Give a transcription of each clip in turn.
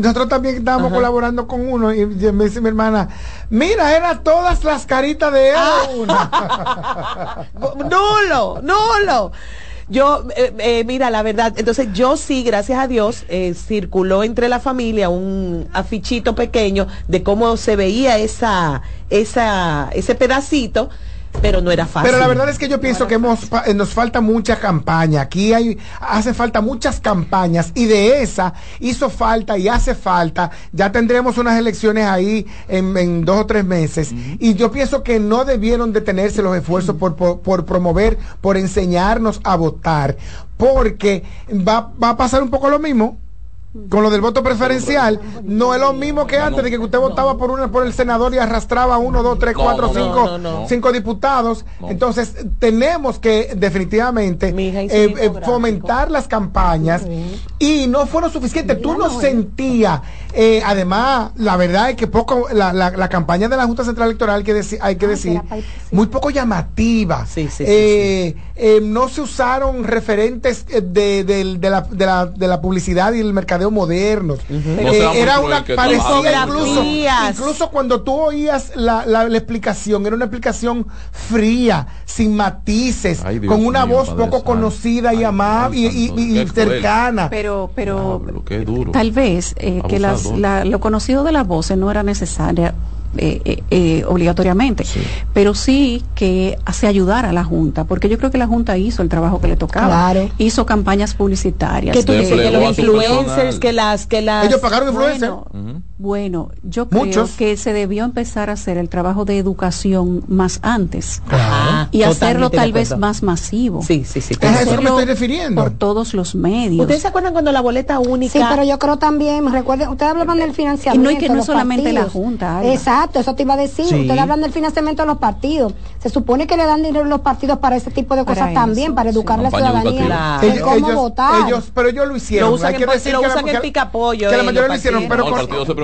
nosotros también estábamos colaborando con uno y me dice mi hermana, mira, eran todas las caritas de él. Ah. nulo, nulo. Yo, eh, eh, mira, la verdad, entonces yo sí, gracias a Dios, eh, circuló entre la familia un afichito pequeño de cómo se veía esa, esa, ese pedacito pero no era fácil. Pero la verdad es que yo pienso que hemos, eh, nos falta mucha campaña. Aquí hay, hace falta muchas campañas y de esa hizo falta y hace falta. Ya tendremos unas elecciones ahí en, dos o tres meses. Y yo pienso que no debieron detenerse los esfuerzos por, por, promover, por enseñarnos a votar. Porque va, va a pasar un poco lo mismo con lo del voto preferencial, no es lo mismo que antes de que usted votaba por una por el senador y arrastraba uno, dos, tres, cuatro, cinco, cinco diputados. Entonces, tenemos que definitivamente eh, eh, fomentar las campañas y no fueron suficientes. Tú no sentías, eh, además, la verdad es que poco, la, la, campaña de la Junta Central Electoral que hay que decir, muy poco llamativa. No se usaron referentes de, de, la, de, la, de la publicidad y el mercado modernos. Eh, era una parecía incluso, incluso cuando tú oías la, la, explicación, era una explicación fría, sin matices, con una voz poco conocida y amable y, cercana. Pero, pero tal vez eh, que las, lo conocido de las voces no era necesaria eh, eh, eh, obligatoriamente, pero sí que hace ayudar a la Junta, porque yo creo que la Junta hizo el trabajo que le tocaba, hizo campañas publicitarias, que tú dices que los influencers, que las, que las, ellos pagaron influencers. Bueno, yo creo que se debió empezar a hacer el trabajo de educación más antes y hacerlo tal vez más masivo. Sí, sí, sí. Es eso que me estoy refiriendo. Por todos los medios. ¿Ustedes se acuerdan cuando la boleta única? Sí, pero yo creo también, recuerden, ustedes hablaban del financiamiento. Y no, y que no es solamente la Junta. Exacto Exacto, eso te iba a decir. Ustedes hablan del financiamiento de los partidos. Se supone que le dan dinero a los partidos para ese tipo de cosas también, para educar a la ciudadanía en cómo votar. Ellos, pero ellos lo hicieron. Lo usan, Hay que decir lo usan en pica Que la mayoría lo hicieron, pero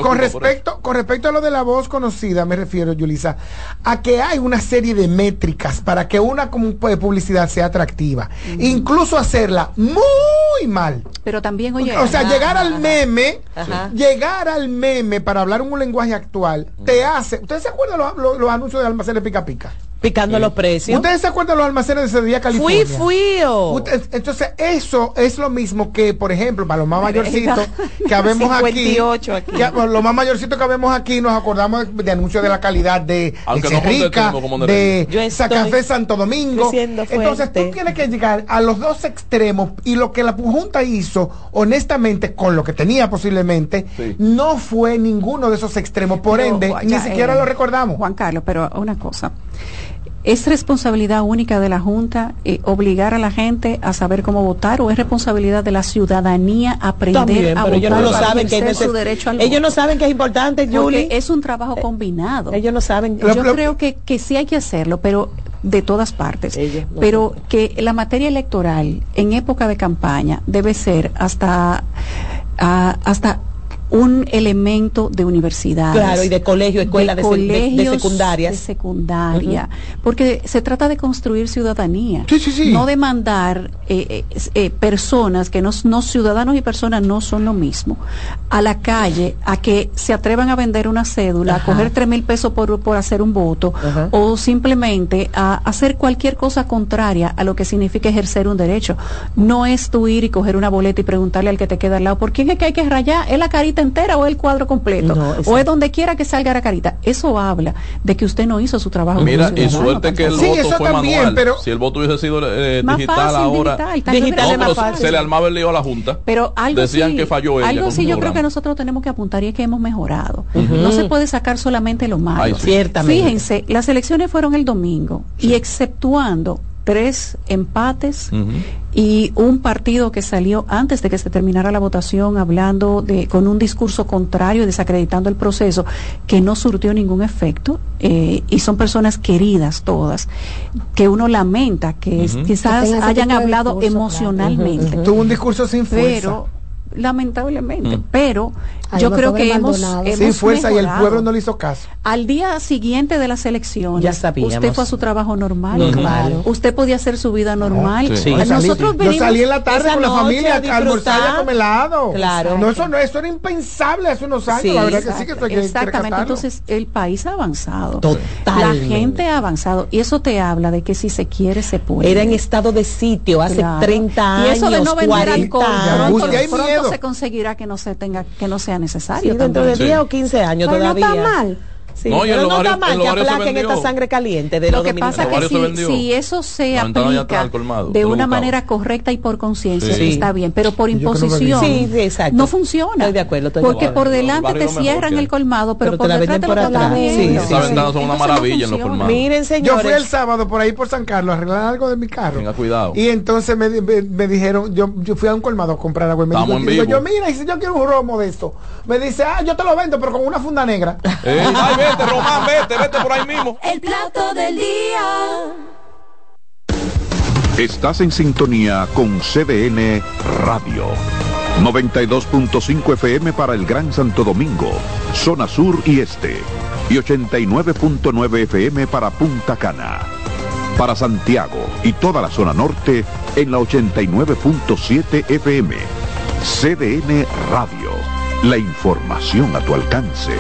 con, respecto, con respecto a lo de la voz conocida, me refiero, Yulisa, a que hay una serie de métricas para que una publicidad sea atractiva. Incluso hacerla muy mal. Pero también, oye. O sea, llegar al meme, llegar al meme para hablar un lenguaje actual, te hace. ¿Ustedes se acuerdan los, los, anuncios de almacenes pica pica? Picando los precios. ¿Ustedes se acuerdan de los almacenes de ese día California? Fui, fui. Oh. Entonces, eso es lo mismo que, por ejemplo, para los más mayorcitos que habemos aquí, los más mayorcitos que vemos aquí, nos acordamos de, anuncios de la calidad de, Cerrica, de, de Café Santo Domingo. Entonces, tú tienes que llegar a los dos extremos y lo que la Junta hizo, honestamente, con lo que tenía posiblemente, no fue ninguno de esos extremos. Por ende, ni siquiera lo recordamos. Juan Carlos, pero una cosa. ¿Es responsabilidad única de la Junta eh, obligar a la gente a saber cómo votar o es responsabilidad de la ciudadanía aprender a votar? Ellos no saben que es su derecho al Ellos no saben que es importante, Julie. es un trabajo combinado. Ellos no saben. Yo creo que, que sí hay que hacerlo, pero de todas partes. pero que la materia electoral en época de campaña debe ser hasta, ah, hasta un elemento de universidad. Claro, y de colegio, escuela, de, de, secundaria. De secundaria. Porque se trata de construir ciudadanía. Sí, sí, sí. No demandar eh, eh, eh, personas que no, no, ciudadanos y personas no son lo mismo, a la calle, a que se atrevan a vender una cédula, a coger tres mil pesos por, por hacer un voto, o simplemente a hacer cualquier cosa contraria a lo que significa ejercer un derecho. No es tú ir y coger una boleta y preguntarle al que te queda al lado, ¿por quién es que hay que rayar? ¿Es la carita? Entera o el cuadro completo, o es donde quiera que salga la carita. Eso habla de que usted no hizo su trabajo. Mira, y suerte que el voto fue manual. Pero si el voto hubiese sido eh, digital ahora, se le armaba el lío a la Junta. Pero algo decían que falló ella Algo sí yo creo que nosotros tenemos que apuntar y es que hemos mejorado. No se puede sacar solamente lo malo. Fíjense, las elecciones fueron el domingo y exceptuando tres empates y un partido que salió antes de que se terminara la votación hablando de con un discurso contrario desacreditando el proceso que no surtió ningún efecto eh, y son personas queridas todas que uno lamenta que quizás hayan hablado emocionalmente. Tuvo un discurso sin fuerza. Pero lamentablemente, pero yo creo que hemos, hemos fuerza y el pueblo no le hizo caso. Al día siguiente de las elecciones, ya usted fue a su trabajo normal. Claro. Usted podía hacer su vida normal. Nosotros yo salí en la tarde con la familia a almorzar a comer helado. Claro. No, eso no, eso era impensable hace unos años. la verdad que sí que estoy Exactamente. Entonces, el país ha avanzado. La gente ha avanzado. Y eso te habla de que si se quiere, se puede. Era en estado de sitio hace 30 años. Y eso de no vender alcohol, pronto, pronto se conseguirá que no se tenga, que no sea necesario. Sí, dentro de 10 o 15 años todavía. No está mal. Sí, no, pero no está mal que aplaquen esta sangre caliente de Lo que pasa es que si, si, eso se aplica de una manera correcta y por conciencia, está bien, pero por imposición no funciona. Estoy de acuerdo. porque por delante te cierran el colmado, pero, por detrás te lo atrás. Sí, son una maravilla en los colmados. Miren, señores. Yo fui el sábado por ahí por San Carlos a arreglar algo de mi carro. Tenga cuidado. Y entonces me, me, dijeron, yo, yo fui a un colmado a comprar agua. Me dijo, yo, mira, y si yo quiero un romo de esto, me dice, ah, yo te lo vendo, pero con una funda negra. Eh, vete, Román, vete, vete por ahí mismo. El plato del día. Estás en sintonía con CDN Radio. 92.5 FM para el Gran Santo Domingo, zona sur y este. Y 89.9 FM para Punta Cana. Para Santiago y toda la zona norte en la 89.7 FM. CDN Radio. La información a tu alcance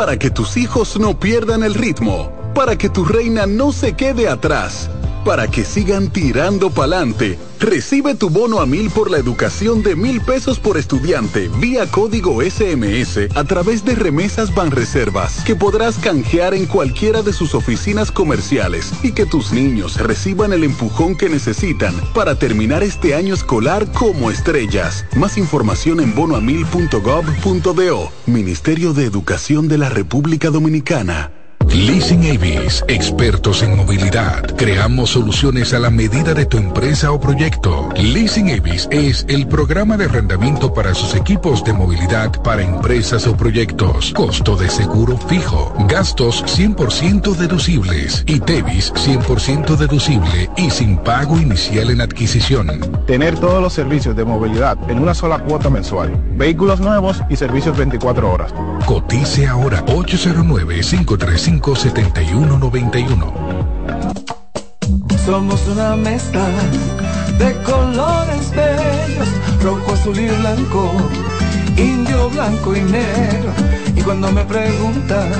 para que tus hijos no pierdan el ritmo, para que tu reina no se quede atrás, para que sigan tirando pa'lante. Recibe tu bono a mil por la educación de mil pesos por estudiante vía código SMS a través de remesas Banreservas que podrás canjear en cualquiera de sus oficinas comerciales y que tus niños reciban el empujón que necesitan para terminar este año escolar como estrellas. Más información en bonoamil.gov.do Ministerio de Educación de la República Dominicana. Leasing Avis, expertos en movilidad. Creamos soluciones a la medida de tu empresa o proyecto. Leasing Avis es el programa de arrendamiento para sus equipos de movilidad para empresas o proyectos. Costo de seguro fijo. Gastos 100% deducibles. Y Tevis 100% deducible y sin pago inicial en adquisición. Tener todos los servicios de movilidad en una sola cuota mensual. Vehículos nuevos y servicios 24 horas. Cotice ahora 809 535 7191 Somos una mezcla de colores bellos, rojo, azul y blanco, indio, blanco y negro. Y cuando me preguntan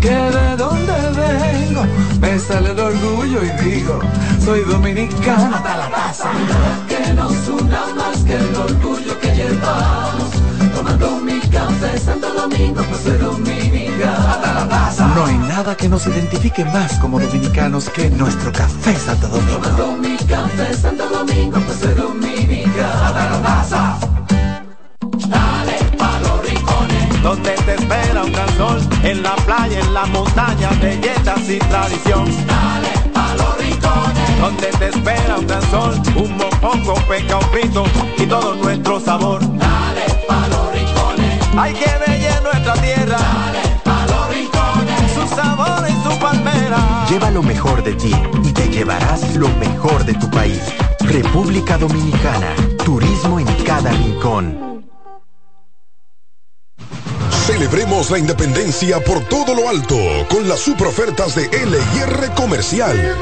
que de dónde vengo, me sale el orgullo y digo, soy dominicano hasta la casa. Que nos una más que el orgullo que llevamos, tomando mi café Santo Domingo. No hay nada que nos identifique más como dominicanos que nuestro café Santo Domingo. Tomando mi café Santo Domingo, pues soy la. Dale pa' los rincones, donde te espera un gran sol, en la playa, en la montaña, belletas y tradición. Dale pa' los rincones, donde te espera un gran sol, un mopongo, peca, un frito y todo nuestro sabor. Dale hay que ver nuestra tierra. Dale pa' los rincones, su sabor y su palmera. Lleva lo mejor de ti y te llevarás lo mejor de tu país. República Dominicana, turismo en cada rincón. Celebremos la independencia por todo lo alto con las super ofertas de LIR Comercial.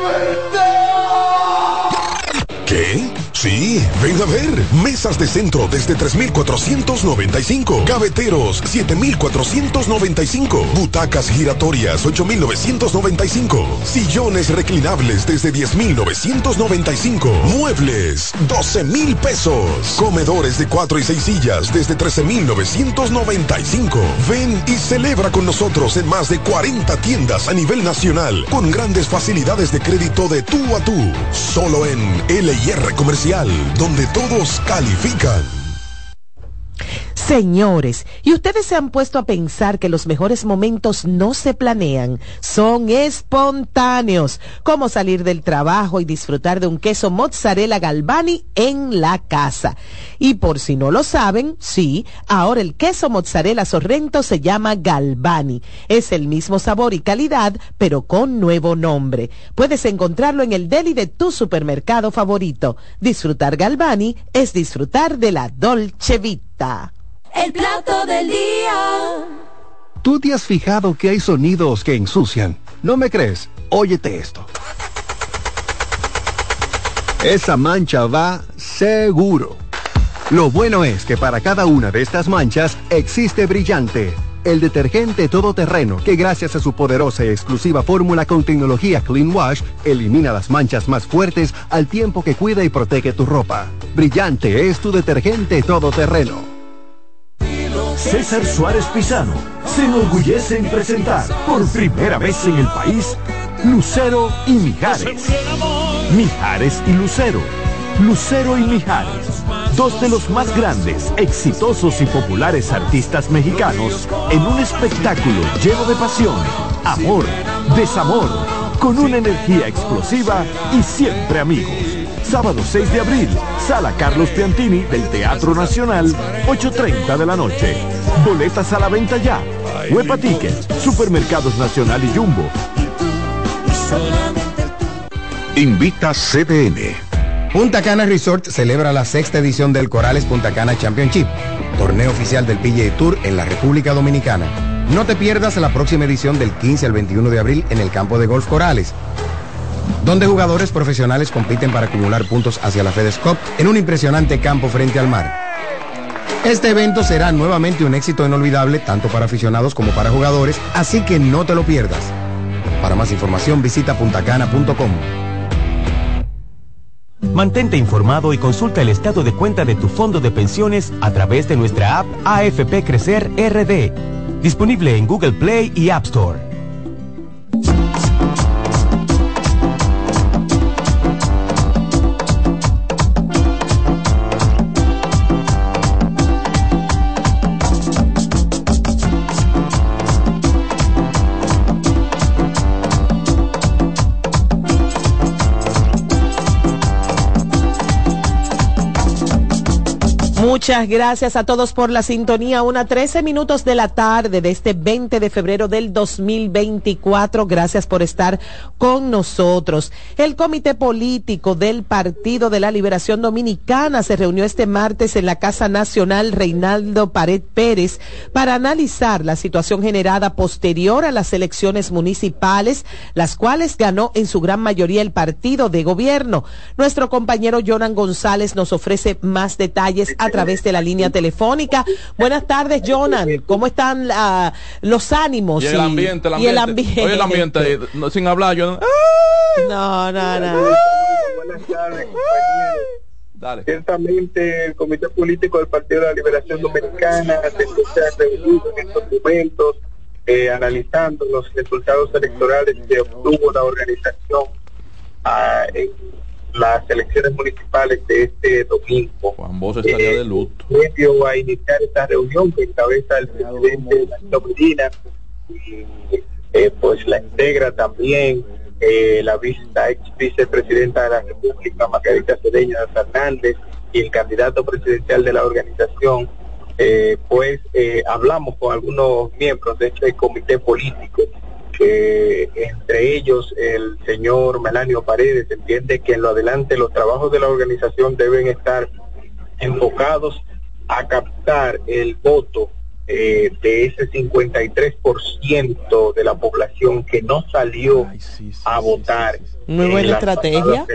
¿Qué? Sí, ven a ver. Mesas de centro desde 3,495. Gaveteros, 7,495. Butacas giratorias, 8,995. Sillones reclinables desde 10,995. Muebles, 12,000 pesos. Comedores de 4 y 6 sillas desde 13,995. Ven y celebra con nosotros en más de 40 tiendas a nivel nacional con grandes facilidades de crédito de tú a tú. Solo en LIR Comercial donde todos califican. Señores, ¿y ustedes se han puesto a pensar que los mejores momentos no se planean, son espontáneos? Como salir del trabajo y disfrutar de un queso mozzarella Galvani en la casa. Y por si no lo saben, sí, ahora el queso mozzarella Sorrento se llama Galvani. Es el mismo sabor y calidad, pero con nuevo nombre. Puedes encontrarlo en el deli de tu supermercado favorito. Disfrutar Galvani es disfrutar de la Dolce Vita. El plato del día. ¿Tú te has fijado que hay sonidos que ensucian? ¿No me crees? Óyete esto. Esa mancha va seguro. Lo bueno es que para cada una de estas manchas existe Brillante, el detergente todoterreno que gracias a su poderosa y exclusiva fórmula con tecnología Clean Wash elimina las manchas más fuertes al tiempo que cuida y protege tu ropa. Brillante es tu detergente todoterreno. César Suárez Pisano se enorgullece en presentar por primera vez en el país Lucero y Mijares. Mijares y Lucero. Lucero y Mijares, dos de los más grandes, exitosos y populares artistas mexicanos en un espectáculo lleno de pasión, amor, desamor, con una energía explosiva y siempre amigos Sábado 6 de abril, Sala Carlos Piantini del Teatro Nacional, 8.30 de la noche. Boletas a la venta ya. Huepa Tickets, Supermercados Nacional y Jumbo. Invita CDN. Punta Cana Resort celebra la sexta edición del Corales Punta Cana Championship, torneo oficial del PGA Tour en la República Dominicana. No te pierdas la próxima edición del 15 al 21 de abril en el campo de golf Corales donde jugadores profesionales compiten para acumular puntos hacia la FedEx Cup en un impresionante campo frente al mar. Este evento será nuevamente un éxito inolvidable tanto para aficionados como para jugadores, así que no te lo pierdas. Para más información visita puntacana.com. Mantente informado y consulta el estado de cuenta de tu fondo de pensiones a través de nuestra app AFP Crecer RD, disponible en Google Play y App Store. Muchas gracias a todos por la sintonía. Una 13 minutos de la tarde de este 20 de febrero del 2024. Gracias por estar con nosotros. El Comité Político del Partido de la Liberación Dominicana se reunió este martes en la Casa Nacional Reinaldo Pared Pérez para analizar la situación generada posterior a las elecciones municipales, las cuales ganó en su gran mayoría el partido de gobierno. Nuestro compañero Jonan González nos ofrece más detalles a través de la línea telefónica. Buenas tardes, Jonan. ¿Cómo están los ánimos? Y el ambiente, el ambiente. el ambiente, sin hablar, yo No, no, no. Buenas tardes, Dale. Ciertamente el Comité Político del Partido de la Liberación Dominicana se ha reunido en estos momentos eh, analizando los resultados electorales que obtuvo la organización ah, en las elecciones municipales de este domingo. Juan Bosch estaría de luto. Medio a iniciar esta reunión que encabeza el presidente la Medina y eh, pues la integra también eh, la vista ex vicepresidenta de la República, Margarita Cedeña Fernández, y el candidato presidencial de la organización, eh, pues hablamos con algunos miembros de este comité político que entre ellos el señor Melanio Paredes entiende que en lo adelante los trabajos de la organización deben estar enfocados a captar el voto eh, de ese 53% de la población que no salió a votar. Muy buena estrategia.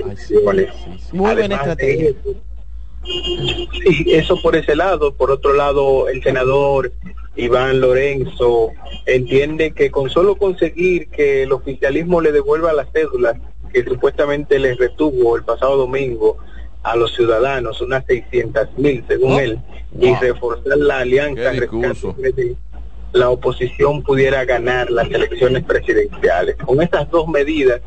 Muy buena estrategia. sí, eso por ese lado. Por otro lado, el senador Iván Lorenzo entiende que con solo conseguir que el oficialismo le devuelva las cédulas que supuestamente les retuvo el pasado domingo a los ciudadanos, unas 600 mil según oh. él, y reforzar la alianza, la oposición pudiera ganar las elecciones presidenciales. Con estas dos medidas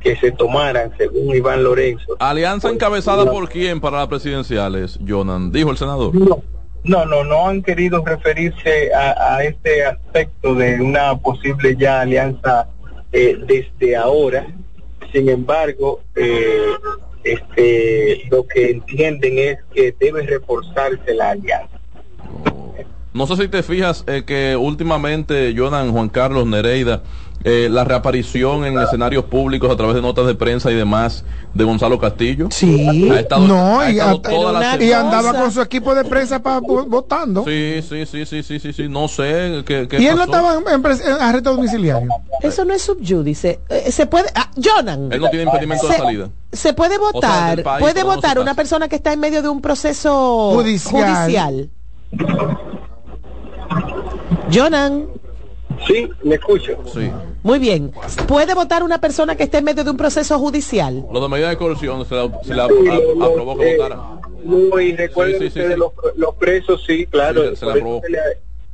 que se tomaran, según Iván Lorenzo. ¿Alianza encabezada por quién para las presidenciales, Jonan? Dijo el senador. No no, no, no han querido referirse a, este aspecto de una posible ya alianza eh, desde ahora. Sin embargo, eh, este, lo que entienden es que debe reforzarse la alianza. No sé si te fijas eh, que últimamente Jonan Juan Carlos Nereida eh, la reaparición en escenarios públicos a través de notas de prensa y demás de Gonzalo Castillo. Sí, no, y, andaba con su equipo de prensa para votando. Sí, sí, sí, sí, sí, sí, sí, no sé. ¿qué, y él no estaba en, arresto domiciliario. Eso no es subjudice. Eh, se puede. Ah, Jonan. Él no tiene impedimento de salida. Se puede votar. puede votar una persona que está en medio de un proceso judicial. judicial. Jonan. Sí, me escucho. Sí. Muy bien. ¿Puede votar una persona que esté en medio de un proceso judicial? Lo de medida de coerción se la, se la aprobó que eh, votara. No, y recuerden sí, sí, sí, los, los, presos, sí, claro. se, la aprobó.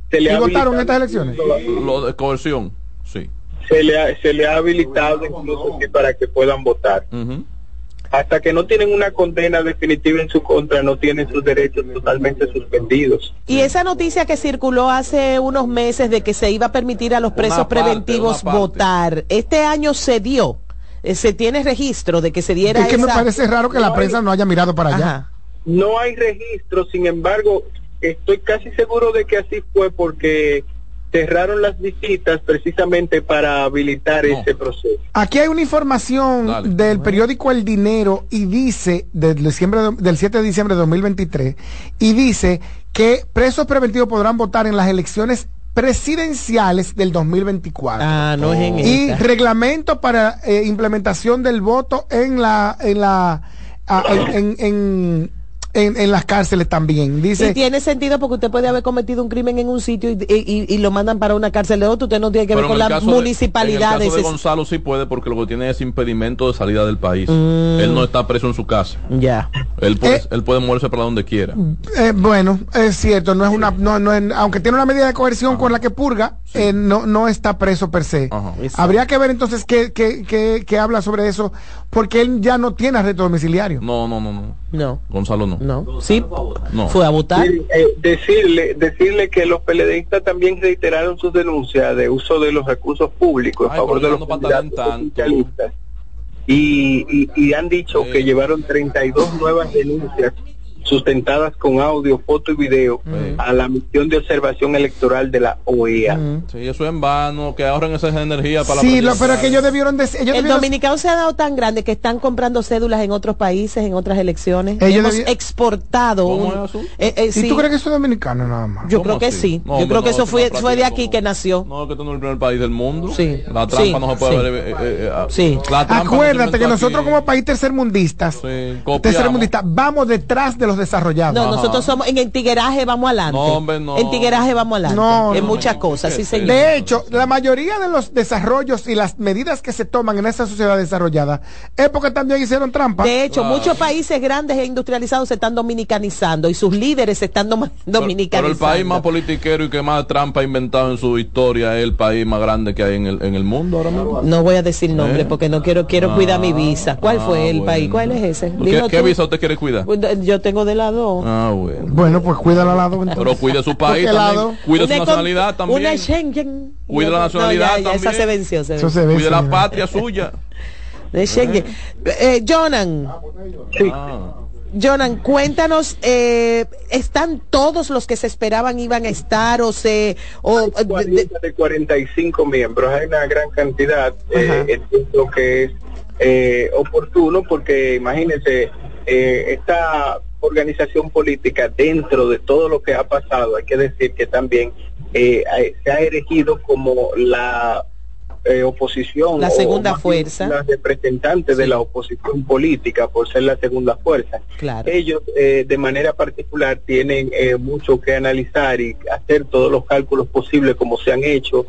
Se le, ¿Y votaron estas elecciones? Lo de coerción, sí. Se le ha, se le ha habilitado incluso para que puedan votar. Uh hasta que no tienen una condena definitiva en su contra, no tienen sus derechos totalmente suspendidos. Y esa noticia que circuló hace unos meses de que se iba a permitir a los presos preventivos votar, este año se dio. Eh, se tiene registro de que se diera Es que me parece raro que la prensa no haya mirado para allá. No hay registro, sin embargo, estoy casi seguro de que así fue porque cerraron las visitas precisamente para habilitar ese proceso. Aquí hay una información del periódico El Dinero y dice, del, diciembre, del 7 de diciembre de 2023, y dice que presos preventivos podrán votar en las elecciones presidenciales del 2024. Ah, no es en Y reglamento para eh, implementación del voto en la en la ah, en en, las cárceles también. Dice, y tiene sentido porque usted puede haber cometido un crimen en un sitio y, lo mandan para una cárcel de otro. Usted no tiene que ver con las municipalidades. en el caso de Gonzalo sí puede porque lo que tiene es impedimento de salida del país. Mm. Él no está preso en su casa. Ya. Él puede, eh, él puede moverse para donde quiera. Eh, bueno, es cierto. No es una, no, no aunque tiene una medida de coerción con la que purga, eh, no, no está preso per se. Habría que ver entonces qué, qué, qué, qué habla sobre eso porque él ya no tiene arresto domiciliario. No, no, no, no. No. Gonzalo no. No. Sí, no. fue a votar. Eh, decirle, decirle que los peledeístas también reiteraron sus denuncias de uso de los recursos públicos a favor de los candidatos y, y, y, han dicho que llevaron 32 nuevas denuncias sustentadas con audio, foto y video a la misión de observación electoral de la OEA. Sí, eso es en vano, que ahorren esa energía para sí, la Sí, pero que ellos debieron de, El dominicano se ha dado tan grande que están comprando cédulas en otros países, en otras elecciones. Ellos Hemos exportado. ¿Cómo eh, eh, ¿Y tú crees que eso es dominicano nada más? Yo creo que sí. Yo creo que eso fue, fue de aquí que nació. No, que esto no es el primer país del mundo. Sí. La trampa no se puede ver. Eh, eh ah, sí. Acuérdate que nosotros como país tercermundistas, tercermundistas, vamos detrás de los desarrollados. No, nosotros somos en el tigueraje vamos adelante. No, hombre, no. En tigueraje vamos adelante. No, en muchas cosas, sí, señor. De hecho, la mayoría de los desarrollos y las medidas que se toman en esa sociedad desarrollada es porque también hicieron trampa. De hecho, muchos países grandes e industrializados se están dominicanizando y sus líderes se están dominicanizando. Pero, el país más politiquero y que más trampa ha inventado en su historia es el país más grande que hay en el, en el mundo ahora mismo. No voy a decir nombre ¿Eh? porque no quiero quiero cuidar mi visa. ¿Cuál fue ah, el país? ¿Cuál es ese? ¿Qué, ¿Qué visa usted quiere cuidar? Yo tengo de lado Ah, bueno. Bueno, pues cuida al lado. Pero cuide su país también. Cuida su nacionalidad también. Una Schengen. Cuida la nacionalidad también. Esa se venció. Se venció. Se Cuide la patria suya. De Schengen. Eh, Jonan. Sí. Ah. Jonan, cuéntanos, eh, ¿están todos los que se esperaban iban a estar o se... O, hay 40 de, 45 miembros, hay una gran cantidad, eh, entiendo que es eh, oportuno porque imagínense, eh, esta organización política dentro de todo lo que ha pasado, hay que decir que también eh, se ha erigido como la eh, oposición. La segunda fuerza. La representante de la oposición política por ser la segunda fuerza. Claro. Ellos eh, de manera particular tienen mucho que analizar y hacer todos los cálculos posibles como se han hecho,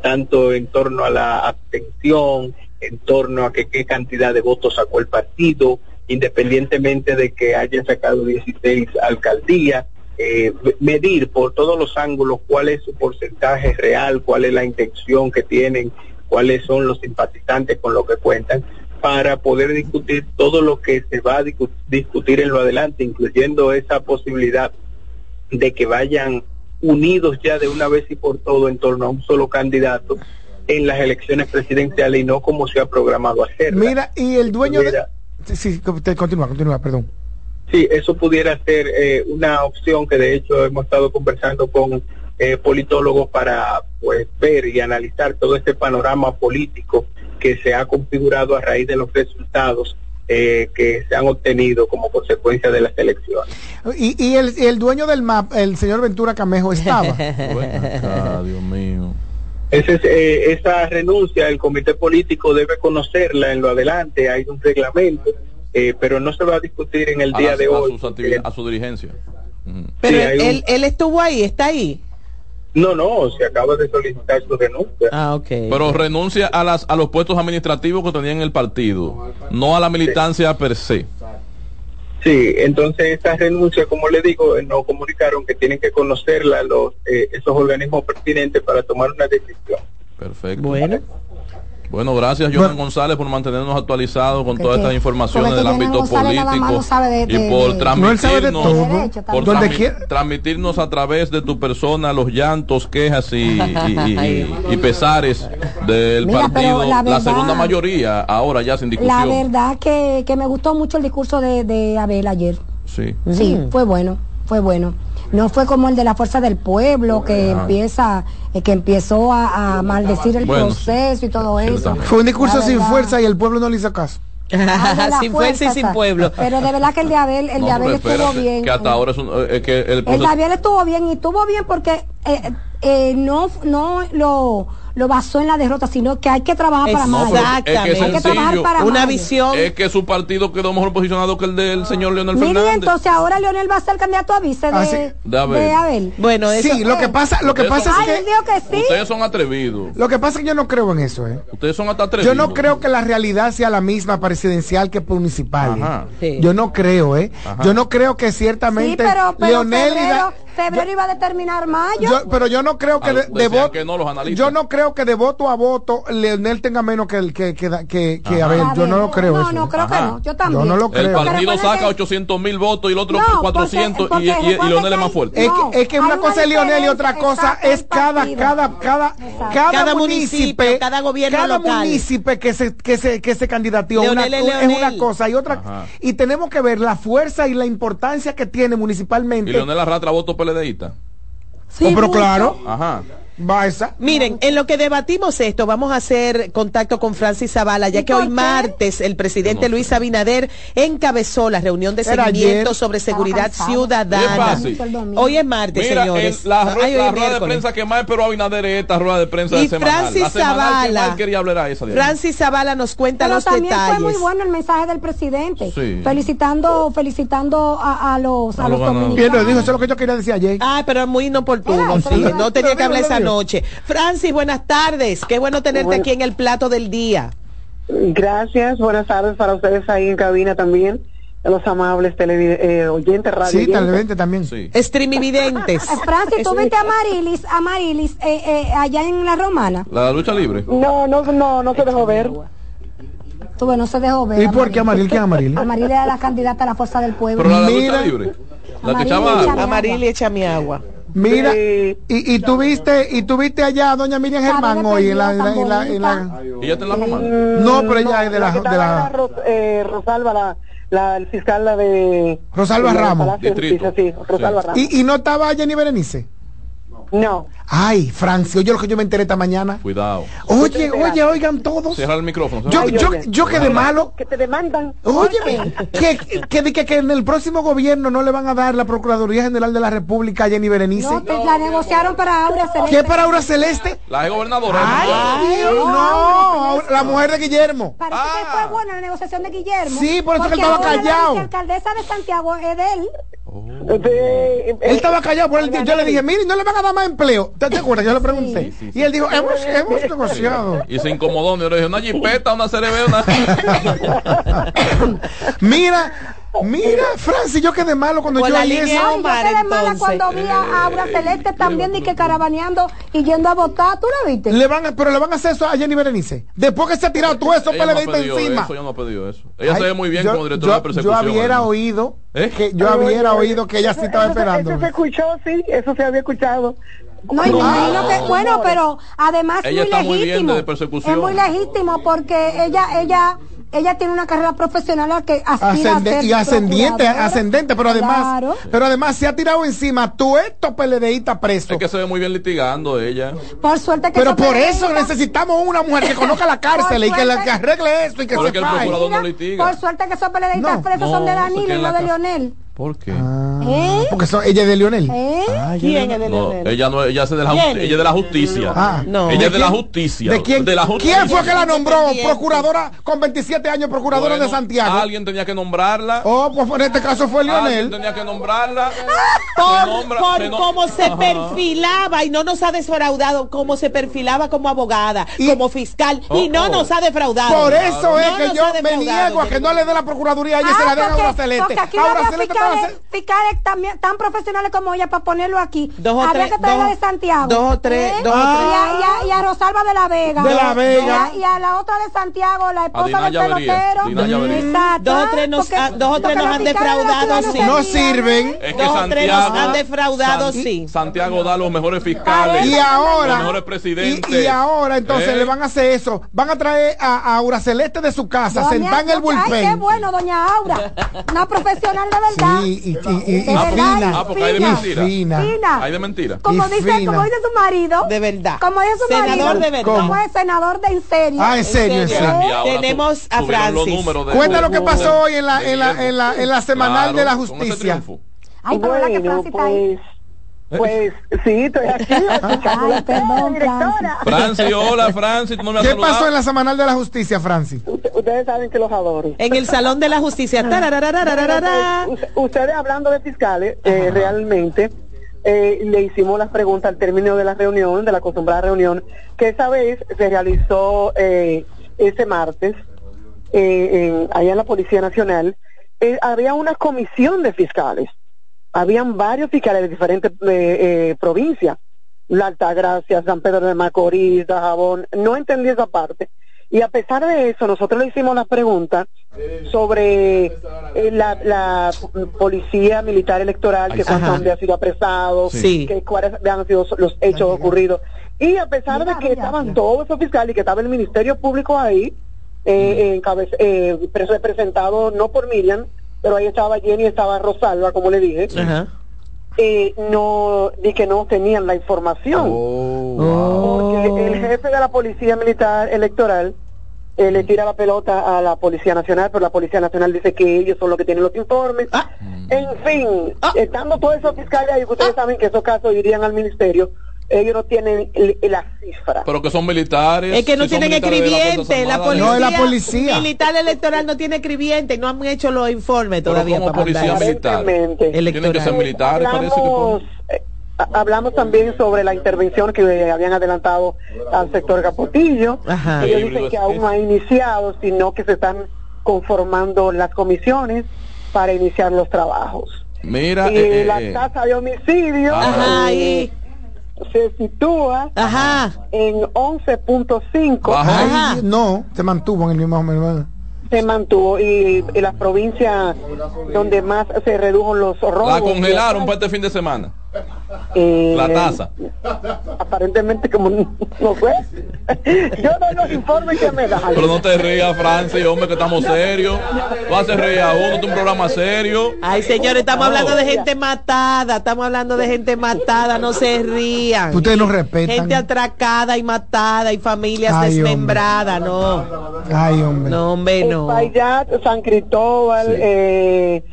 tanto en torno a la abstención, en torno a que qué cantidad de votos sacó el partido, independientemente de que haya sacado 16 alcaldías, eh, medir por todos los ángulos cuál es su porcentaje real, cuál es la intención que tienen, cuáles son los simpatizantes con lo que cuentan, para poder discutir todo lo que se va a discutir en lo adelante, incluyendo esa posibilidad de que vayan unidos ya de una vez y por todo en torno a un solo candidato en las elecciones presidenciales y no como se ha programado hacer. Mira, y el dueño de... Sí, continúa, continúa, perdón. Sí, eso pudiera ser eh, una opción que de hecho hemos estado conversando con eh, politólogos para pues ver y analizar todo este panorama político que se ha configurado a raíz de los resultados eh, que se han obtenido como consecuencia de las elecciones. Y, y el, el, dueño del MAP, el señor Ventura Camejo, estaba. Dios mío. Ese es, eh, esa renuncia el comité político debe conocerla en lo adelante, hay un reglamento, eh, pero no se va a discutir en el día de hoy. a su dirigencia. Pero él, él, estuvo ahí, está ahí. No, no, se acaba de solicitar su renuncia. Ah, ok. Pero renuncia a, las, a los puestos administrativos que tenía en el partido, no a la militancia per se. Sí, entonces esa renuncia, como le digo, no comunicaron que tienen que conocerla los eh, esos organismos pertinentes para tomar una decisión. Perfecto. Bueno. Bueno, gracias Johan González por mantenernos actualizados con todas estas informaciones del ámbito político y por transmitirnos, por transmitirnos a través de tu persona los llantos, quejas y, pesares del partido, la, segunda mayoría ahora ya sin discusión. La verdad que, que me gustó mucho el discurso de, de Abel ayer. Sí. Sí, mm. fue bueno, fue bueno no fue como el de la fuerza del pueblo que empieza eh, que empezó a, maldecir el proceso y todo eso. fue un discurso sin fuerza y el pueblo no le hizo caso. Sin fuerza y sin pueblo. pero de verdad que el de Abel el de Abel estuvo bien. que hasta ahora es un, eh, que el, el de Abel estuvo bien y estuvo bien porque eh, eh, no no lo lo basó en la derrota, sino que hay que trabajar para más. Exactamente. hay que trabajar para Una visión. Es que su partido quedó mejor posicionado que el del señor Leonel Fernández. Mire, entonces ahora Leonel va a ser candidato a vice de, ah, de, Abel. Bueno, eso, sí, lo que pasa, lo que pasa es que, que sí. ustedes son atrevidos. Lo que pasa es que yo no creo en eso, ¿eh? Ustedes son hasta atrevidos. Yo no creo que la realidad sea la misma presidencial que municipal. ¿eh? Yo no creo, ¿eh? Yo no creo que ciertamente Leonel febrero iba a determinar mayo. pero yo no creo que de, voto. yo no creo que de voto a voto Leonel tenga menos que el que que, que, que a ver, yo no lo creo. No, no creo que no. Yo también. Yo no lo creo. El partido saca 800 mil votos y el otro 400 y, y, Leonel es más fuerte. Es, que, es que una cosa es Leonel y otra cosa es cada cada cada cada municipio, cada gobierno cada municipio que se que se que se candidateó una, es una cosa y otra y tenemos que ver la fuerza y la importancia que tiene municipalmente. Y Leonel arrastra votos PLDista. Sí, oh, pero claro. Ajá. Miren, en lo que debatimos esto, vamos a hacer contacto con Francis Zavala, ya que hoy martes el presidente Luis Abinader encabezó la reunión de seguimiento sobre seguridad ciudadana. Hoy es martes, señores. la, rueda de prensa que más pero Abinader es esta rueda de prensa y de Francis Zavala, quería hablar esa Francis Zavala nos cuenta los también detalles. Fue muy bueno el mensaje del presidente, felicitando, felicitando a, los, a, los dominicanos. dijo, eso es lo que yo quería decir ayer. Ah, pero es muy inoportuno, no tenía que hablar esa noche. Francis, buenas tardes. Qué bueno tenerte aquí en el plato del día. Gracias, buenas tardes para ustedes ahí en cabina también. Los amables eh, oyentes radio. Sí, televidentes también. Sí. Streamividentes. Francis, ¿tú viste a Marilis, a Marilis eh, eh, allá en la Romana? La lucha libre. No, no, no, no se dejó ver. Tuve, no se dejó ver. ¿Y por qué Amaril? ¿Quién Amaril? Amaril era la candidata a la fuerza del pueblo. Pero la, lucha libre. La que echaba Amaril echa mi agua. Mira, y, y tuviste y tuviste allá a doña Miriam Germán hoy en la, en la, en la, ¿Ella está en la romana? No, pero ella es de la... De la... Eh, Rosalba, la, la el fiscal la de... Rosalba Ramos. Sí, Rosalba Ramos. ¿Y, ¿Y no estaba Jenny Berenice? No. Ay, Francia, oye lo que yo me enteré esta mañana. Cuidado. Oye, oye, oigan todos. Cierra el micrófono. Yo, yo, yo quedé malo. Que te demandan. Oye, que, que, que, que, en el próximo gobierno no le van a dar la Procuraduría General de la República a Jenny Berenice. No, te la negociaron para Aura Celeste. ¿Qué para Aura Celeste? La gobernadora. Ay, no, la mujer de Guillermo. Parece que fue buena la negociación de Guillermo. Sí, por eso que él estaba callado. La alcaldesa de Santiago es de él. él estaba callado, por el, yo le dije, mire, no le van a dar empleo. ¿Te, acuerdas? Yo le pregunté. y él dijo, hemos, hemos negociado. Y se incomodó, yo le dije, una jipeta, una CRB, una... Mira, Mira, Francis, yo quedé malo cuando yo vi eso. yo quedé mala cuando vi a Aura Celeste también y que carabaneando y yendo a votar. ¿Tú la viste? Le van pero le van a hacer eso a Jenny Berenice. Después que se ha tirado todo eso, ella pues le encima. Eso, ella no ha pedido eso. Ella se ve muy bien como directora de persecución. Yo hubiera oído, ¿Eh? que yo había oído que ella sí estaba esperando. Eso se escuchó, sí, eso se había escuchado. No, imagino que, bueno, pero además ella muy legítimo. Muy bien de persecución. Es muy legítimo porque ella, ella ella tiene una carrera profesional que aspira a ser y ascendiente, ascendente, pero además, pero además se ha tirado encima tú estos PLDistas presos. Es que se ve muy bien litigando ella. Por suerte que Pero por eso necesitamos una mujer que conozca la cárcel y que, arregle esto y que se que el procurador no litiga. Por suerte que esos PLDistas presos son de Danilo y no de Leonel. ¿Por qué? Ah, ¿Eh? Porque ella es de Leonel. ¿Eh? Ah, ¿Quién es de Leonel? ella no, ella es de la, ella es de la justicia. Ah, no. Ella es de la justicia. ¿De quién? De la justicia. ¿Quién fue que la nombró procuradora con 27 años, procuradora de Santiago? Alguien tenía que nombrarla. Oh, pues en este caso fue Leonel. Alguien tenía que nombrarla. Por, por cómo se perfilaba y no nos ha desfraudado, cómo se perfilaba como abogada, como fiscal y no oh, nos ha defraudado. Por eso es que yo me niego a que no le dé la procuraduría a ella y se la den a Aura Celeste. Aura Celeste también tan profesionales como ella para ponerlo aquí. Dos Habría que traerla de Santiago. Dos o tres. ¿eh? Dos o tres. Y, a, Rosalba de la Vega. De la Vega. Y a, la otra de Santiago, la esposa del pelotero. Exacto. Dos o tres nos, dos o tres nos han defraudado, sí. No sirven. Es que dos o tres nos han defraudado, sí. Santiago da los mejores fiscales. Y ahora. Los mejores presidentes. Y, ahora entonces ¿Eh? le van a hacer eso. Van a traer a, Aura Celeste de su casa, sentar en el bullpen. Ay, qué bueno, doña Aura. Una profesional de verdad. Y, fina. Ah, porque hay de mentira. Fina. Hay de mentira. Como dice, como dice su marido. De verdad. Como dice su senador marido. de verdad. Como es senador de en serio. Ah, en serio, en serio. Tenemos a Francis. Cuenta lo que pasó hoy en la, en la, en la, en la semanal de la justicia. Ay, pero la que Francis está ahí. Pues, pues sí, estoy aquí. Ay, perdón, directora. Francis, hola me ¿Qué pasó en la semanal de la justicia, Francis? Ustedes saben que los adoro. En el salón de la justicia. ustedes hablando de fiscales, eh, realmente eh, le hicimos las preguntas al término de la reunión, de la acostumbrada reunión, que esa vez se realizó eh, ese martes en, allá en la Policía Nacional. había una comisión de fiscales habían varios fiscales de diferentes eh, eh, provincias, La Altagracia, San Pedro de Macorís, Dajabón, no entendí esa parte. Y a pesar de eso, nosotros le hicimos la pregunta sobre eh, la, policía militar electoral, que cuántos han sido apresados, que cuáles han sido los hechos ocurridos. Y a pesar de que estaban todos esos fiscales y que estaba el Ministerio Público ahí, eh, eh, representado no por Miriam, pero ahí estaba Jenny, estaba Rosalba, como le dije. Eh, no di que no tenían la información oh. porque el jefe de la policía militar electoral eh, le tira la pelota a la policía nacional pero la policía nacional dice que ellos son los que tienen los informes ah. en fin ah. estando todos esos fiscales ahí ustedes ah. saben que esos casos irían al ministerio ellos no tienen la cifra. Pero que son militares. Es que no tienen escribiente. La, policía, no, la policía. Militar electoral no tiene escribiente. No han hecho los informes todavía. como policía militar. Tienen que ser militares, hablamos, eh, hablamos también sobre la intervención que habían adelantado al sector Capotillo. Ellos dicen que aún no ha iniciado, sino que se están conformando las comisiones para iniciar los trabajos. Mira, y eh, la eh, tasa de homicidio. Ajá, y se sitúa en 11.5. No, se mantuvo en el mismo se mantuvo y, y las provincias donde más se redujo los robos. La congelaron para este fin de semana eh, la tasa. Aparentemente como no fue. Yo doy los informes que me dan. Pero no te rías, Francis, hombre, que estamos serios. Tú haces reír a uno, un programa serio. Ay, señores, estamos hablando de gente matada. Estamos hablando de gente matada, no se rían. Ustedes nos respetan. Gente atracada y matada y familias desmembradas, no. Ay, hombre. No, hombre, no. San Cristóbal, eh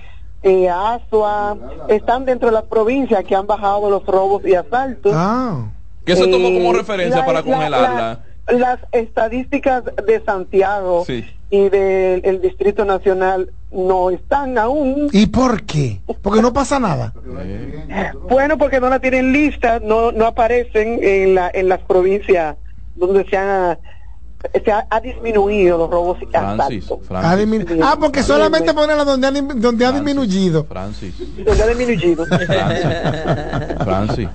eh, Asua, están dentro de las provincias que han bajado los robos y asaltos. Ah. ¿Qué se tomó como referencia para congelarla? las estadísticas de Santiago y del Distrito Nacional no están aún. ¿Y por qué? Porque no pasa nada. bueno, porque no la tienen lista, no, no aparecen en, la, en las provincias donde se han se ha, disminuido los robos y Francis, Francis. ah, porque solamente ponerla donde, ha, donde ha disminuido. Francis. Donde ha disminuido. Francis.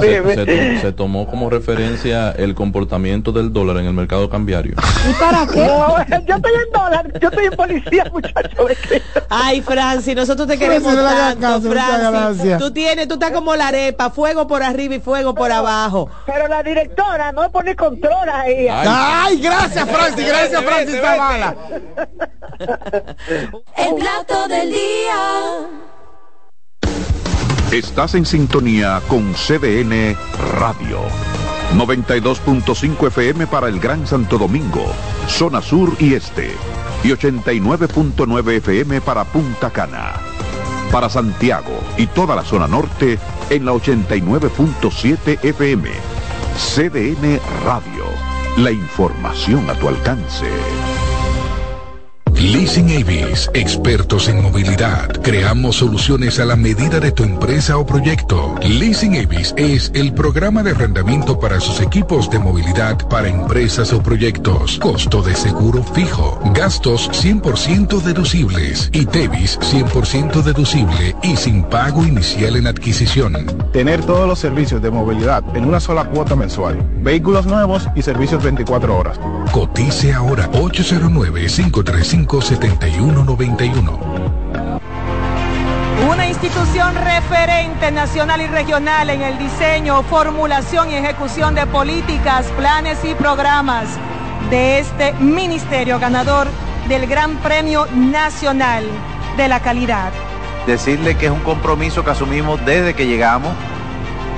Se, se, tomó como referencia el comportamiento del dólar en el mercado cambiario. ¿Y para qué? yo estoy en dólar, yo estoy en policía, muchachos. Ay, Francis, nosotros te queremos tanto, Francis. Tú tienes, tú estás como la arepa, fuego por arriba y fuego por abajo. Pero la directora no pone control ahí. Ay, Ay, gracias, Francis. Gracias, Francis Zavala. El plato del día. Estás en sintonía con CDN Radio. 92.5 FM para el Gran Santo Domingo, zona sur y este. Y 89.9 FM para Punta Cana. Para Santiago y toda la zona norte en la 89.7 FM. CDN Radio. La información a tu alcance. Leasing Avis, expertos en movilidad. Creamos soluciones a la medida de tu empresa o proyecto. Leasing Avis es el programa de arrendamiento para sus equipos de movilidad para empresas o proyectos. Costo de seguro fijo. Gastos 100% deducibles. Y Tevis 100% deducible y sin pago inicial en adquisición. Tener todos los servicios de movilidad en una sola cuota mensual. Vehículos nuevos y servicios 24 horas. Cotice ahora 809 535 7191 Una institución referente nacional y regional en el diseño, formulación y ejecución de políticas, planes y programas de este ministerio ganador del Gran Premio Nacional de la Calidad. Decirle que es un compromiso que asumimos desde que llegamos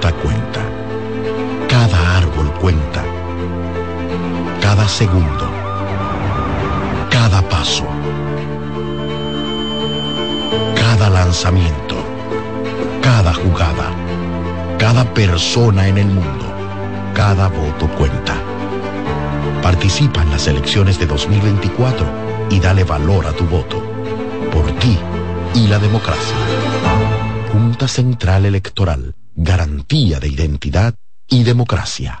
cuenta. Cada árbol cuenta. Cada segundo. Cada paso. Cada lanzamiento. Cada jugada. Cada persona en el mundo. Cada voto cuenta. Participa en las elecciones de 2024 y dale valor a tu voto. Por ti y la democracia. Junta Central Electoral garantía de identidad y democracia.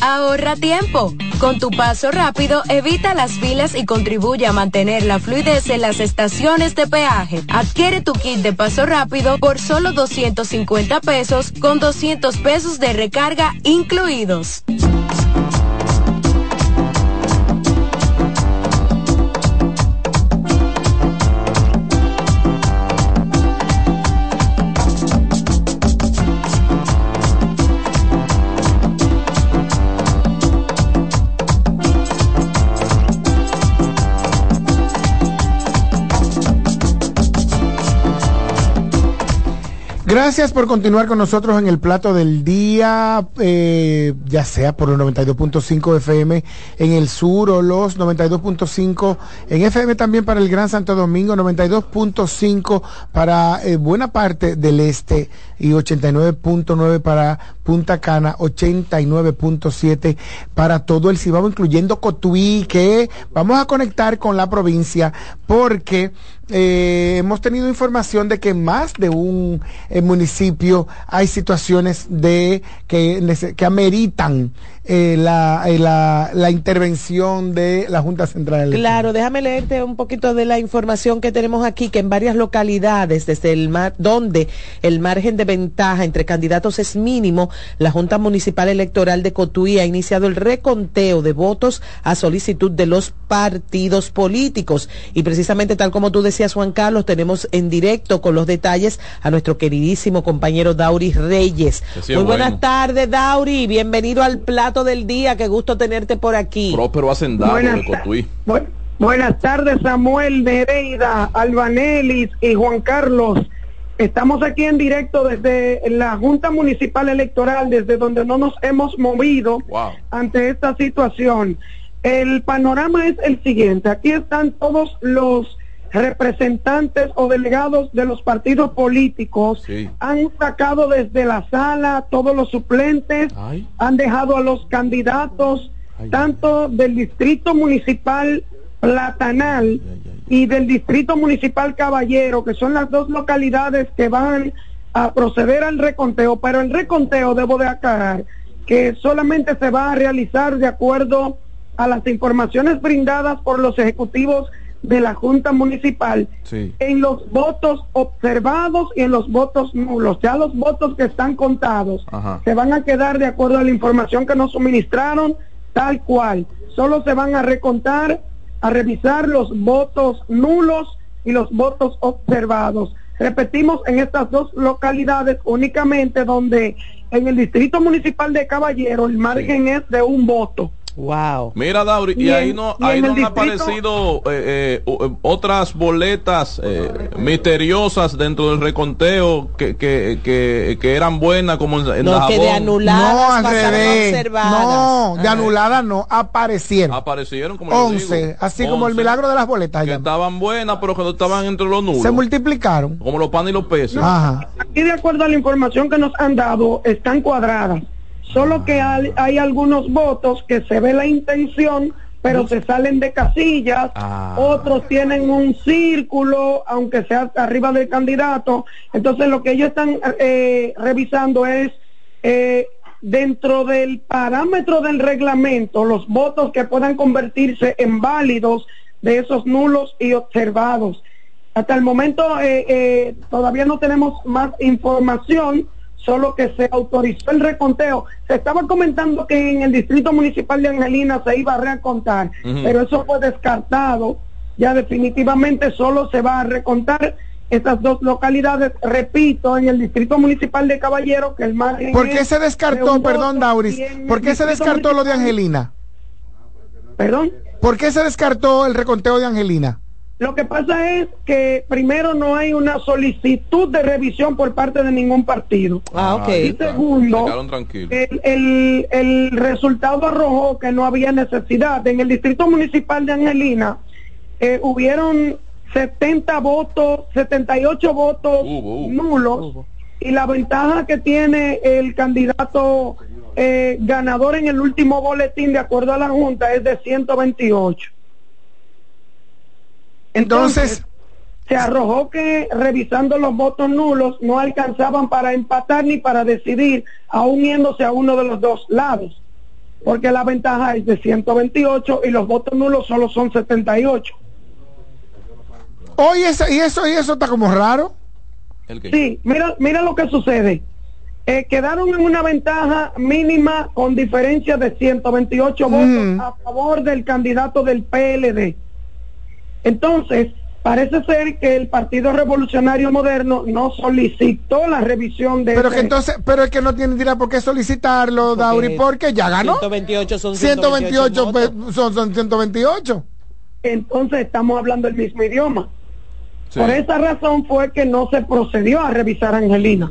Ahorra tiempo. Con tu paso rápido, evita las filas y contribuye a mantener la fluidez en las estaciones de peaje. Adquiere tu kit de paso rápido por solo 250 pesos con 200 pesos de recarga incluidos. Gracias por continuar con nosotros en el plato del día, eh, ya sea por los 92.5 FM en el sur o los 92.5 en FM también para el Gran Santo Domingo, 92.5 para eh, buena parte del este y 89.9 para Punta Cana, 89.7 para todo el Cibao, incluyendo Cotuí, que vamos a conectar con la provincia porque eh, hemos tenido información de que más de un eh, municipio hay situaciones de que, que ameritan eh, la, eh, la, la, intervención de la Junta Central Claro, déjame leerte un poquito de la información que tenemos aquí, que en varias localidades, desde el mar, donde el margen de ventaja entre candidatos es mínimo, la Junta Municipal Electoral de Cotuí ha iniciado el reconteo de votos a solicitud de los partidos políticos. Y precisamente tal como tú decías, Juan Carlos, tenemos en directo con los detalles a nuestro queridísimo compañero Dauri Reyes. Muy buenas tardes, Dauri. Bienvenido al plato del día, qué gusto tenerte por aquí. Próspero Hacendado buenas, de buenas tardes, Samuel Nereida, Albanelis y Juan Carlos. Estamos aquí en directo desde la Junta Municipal Electoral, desde donde no nos hemos movido ante esta situación. El panorama es el siguiente. Aquí están todos los representantes o delegados de los partidos políticos. Han sacado desde la sala todos los suplentes, han dejado a los candidatos, tanto del distrito municipal Platanal y del Distrito Municipal Caballero, que son las dos localidades que van a proceder al reconteo, pero el reconteo debo de aclarar que solamente se va a realizar de acuerdo a las informaciones brindadas por los ejecutivos de la Junta Municipal en los votos observados y en los votos nulos. Ya los votos que están contados se van a quedar de acuerdo a la información que nos suministraron tal cual. Solo se van a recontar a revisar los votos nulos y los votos observados. Repetimos, en estas dos localidades únicamente donde en el Distrito Municipal de Caballero el margen es de un voto. Wow. Mira, Dauri, y, ahí no, ahí no han aparecido eh, eh, eh, otras boletas misteriosas dentro del reconteo que, que, que, que eran buenas como en, no, que de anuladas no, No, de anuladas no, aparecieron. Aparecieron como 11, así como el milagro de las boletas. Que estaban buenas, pero que no estaban entre los nulos. Se multiplicaron. Como los panes y los pesos. Ajá. Aquí de acuerdo a la información que nos han dado, están cuadradas. Solo que hay, algunos votos que se ve la intención, pero se salen de casillas, ah. otros tienen un círculo, aunque sea arriba del candidato. Entonces lo que ellos están eh, revisando es eh, dentro del parámetro del reglamento los votos que puedan convertirse en válidos de esos nulos y observados. Hasta el momento eh, todavía no tenemos más información solo que se autorizó el reconteo. Se estaba comentando que en el distrito municipal de Angelina se iba a recontar, pero eso fue descartado. Ya definitivamente solo se va a recontar estas dos localidades, repito, en el distrito municipal de Caballero, que el margen. ¿Por qué se descartó, perdón, Dauris? ¿Por qué se descartó lo de Angelina? ¿Perdón? ¿Por qué se descartó el reconteo de Angelina? Lo que pasa es que primero no hay una solicitud de revisión por parte de ningún partido. Ah, ok. Y segundo, el, el, resultado arrojó que no había necesidad. En el distrito municipal de Angelina eh, hubieron 70 votos, 78 votos nulos. Y la ventaja que tiene el candidato eh, ganador en el último boletín, de acuerdo a la Junta, es de 128. Entonces, se arrojó que revisando los votos nulos no alcanzaban para empatar ni para decidir, aún yéndose a uno de los dos lados, porque la ventaja es de 128 y los votos nulos solo son 78. Oye, y eso, y eso está como raro. Sí, mira, mira lo que sucede. Eh, quedaron en una ventaja mínima con diferencia de 128 votos mm. a favor del candidato del PLD. Entonces, parece ser que el Partido Revolucionario Moderno no solicitó la revisión de pero que entonces pero es que no tiene dirá por qué solicitarlo Dauri porque ya ganó. 128 son 128, pues, son, son 128 entonces estamos hablando el mismo idioma. Por esa razón fue que no se procedió a revisar a Angelina.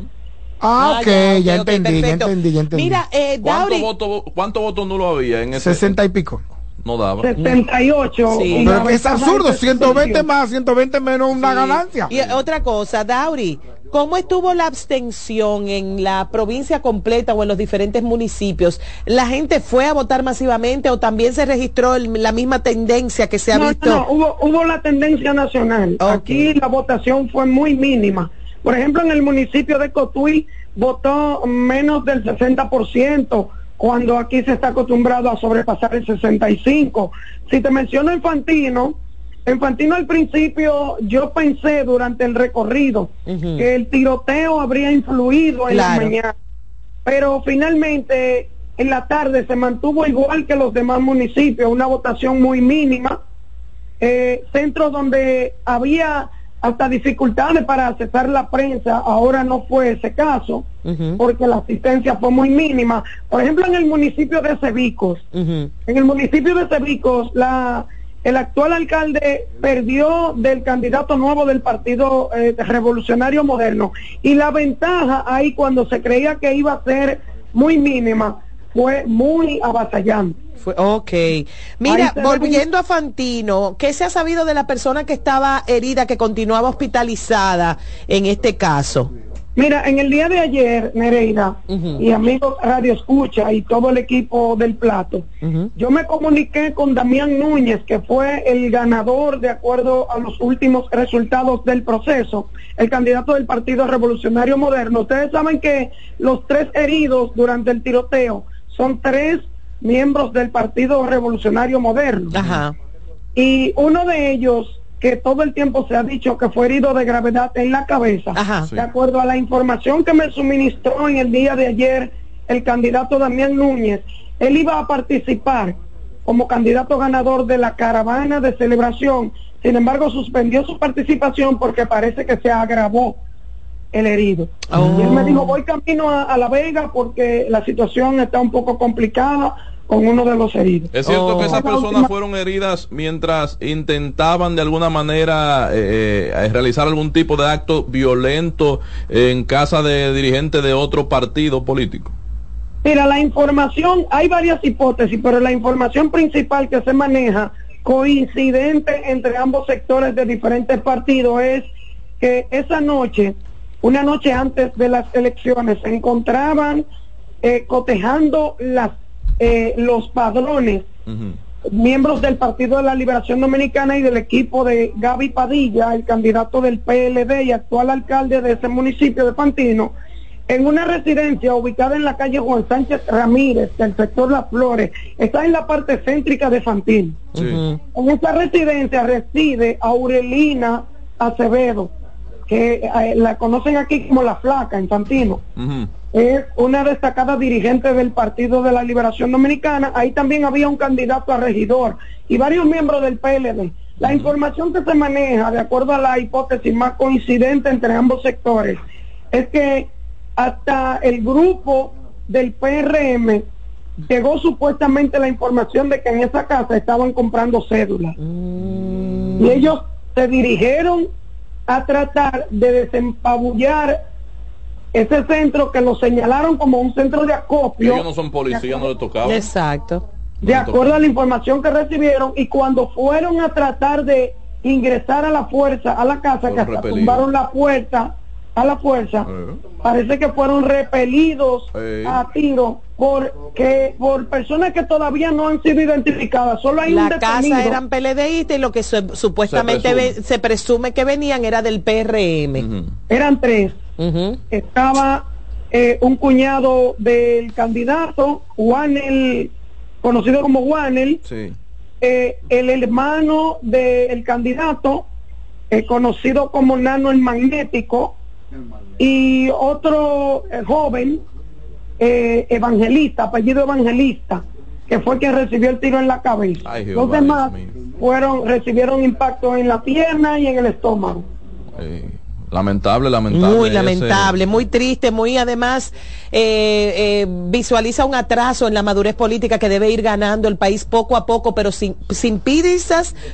Ah, ah ok, ya, entendí, ya, entendí, ya entendí, Mira, eh, Dauri... ¿Cuántos votos no lo había en ese? 60 y pico no daba. 78. Sí. Pero es absurdo, 120 más, 120 menos una ganancia. Y otra cosa, Dauri, ¿cómo estuvo la abstención en la provincia completa o en los diferentes municipios? ¿La gente fue a votar masivamente o también se registró la misma tendencia que se ha visto? No, hubo, hubo la tendencia nacional. Aquí la votación fue muy mínima. Por ejemplo, en el municipio de Cotuí votó menos del 60% cuando aquí se está acostumbrado a sobrepasar el 65. Si te menciono Infantino, Infantino al principio yo pensé durante el recorrido que el tiroteo habría influido en la mañana, pero finalmente en la tarde se mantuvo igual que los demás municipios, una votación muy mínima, eh, centros donde había hasta dificultades para accesar la prensa, ahora no fue ese caso, porque la asistencia fue muy mínima. Por ejemplo, en el municipio de Cebicos, en el municipio de Cebicos, la, el actual alcalde perdió del candidato nuevo del Partido eh, Revolucionario Moderno y la ventaja ahí cuando se creía que iba a ser muy mínima fue muy avasallante. Fue, ok. Mira, volviendo a Fantino, ¿qué se ha sabido de la persona que estaba herida, que continuaba hospitalizada en este caso? Mira, en el día de ayer, Nereida, y amigos Radio Escucha y todo el equipo del plato, yo me comuniqué con Damián Núñez, que fue el ganador de acuerdo a los últimos resultados del proceso, el candidato del Partido Revolucionario Moderno. Ustedes saben que los tres heridos durante el tiroteo son tres miembros del Partido Revolucionario Moderno. Ajá. Y uno de ellos que todo el tiempo se ha dicho que fue herido de gravedad en la cabeza. De acuerdo a la información que me suministró en el día de ayer el candidato Damián Núñez, él iba a participar como candidato ganador de la caravana de celebración. Sin embargo, suspendió su participación porque parece que se agravó el herido. Y él me dijo, voy camino a La Vega porque la situación está un poco complicada con uno de los heridos. Es cierto que esas personas fueron heridas mientras intentaban de alguna manera eh, eh, realizar algún tipo de acto violento en casa de dirigentes de otro partido político. Mira, la información, hay varias hipótesis, pero la información principal que se maneja coincidente entre ambos sectores de diferentes partidos es que esa noche, una noche antes de las elecciones, se encontraban eh, cotejando las eh, los padrones, miembros del Partido de la Liberación Dominicana y del equipo de Gaby Padilla, el candidato del PLD y actual alcalde de ese municipio de Pantino, en una residencia ubicada en la calle Juan Sánchez Ramírez, del sector Las Flores, está en la parte céntrica de Fantino. En esta residencia reside Aurelina Acevedo, que eh, la conocen aquí como la flaca en es una destacada dirigente del Partido de la Liberación Dominicana. Ahí también había un candidato a regidor y varios miembros del PLD. La información que se maneja, de acuerdo a la hipótesis más coincidente entre ambos sectores, es que hasta el grupo del PRM llegó supuestamente la información de que en esa casa estaban comprando cédulas. Mm. Y ellos se dirigieron a tratar de desempabullar ese centro que lo señalaron como un centro de acopio. Ellos no son policías, no les tocaba. Exacto. De acuerdo a la información que recibieron y cuando fueron a tratar de ingresar a la fuerza a la casa, que hasta tumbaron la puerta a la fuerza, eh. parece que fueron repelidos eh. a tiro porque por personas que todavía no han sido identificadas. Solo hay la casa eran PLDistas y lo que supuestamente se presume. que venían era del PRM. Eran tres. Estaba eh, un cuñado del candidato, Juanel, conocido como Juanel, eh, el hermano del candidato, eh, conocido como Nano el Magnético, y otro joven, evangelista, apellido evangelista, que fue quien recibió el tiro en la cabeza. Los demás fueron, recibieron impacto en la pierna y en el estómago. Lamentable, lamentable. Muy lamentable, muy triste, muy además eh, eh, visualiza un atraso en la madurez política que debe ir ganando el país poco a poco, pero sin, sin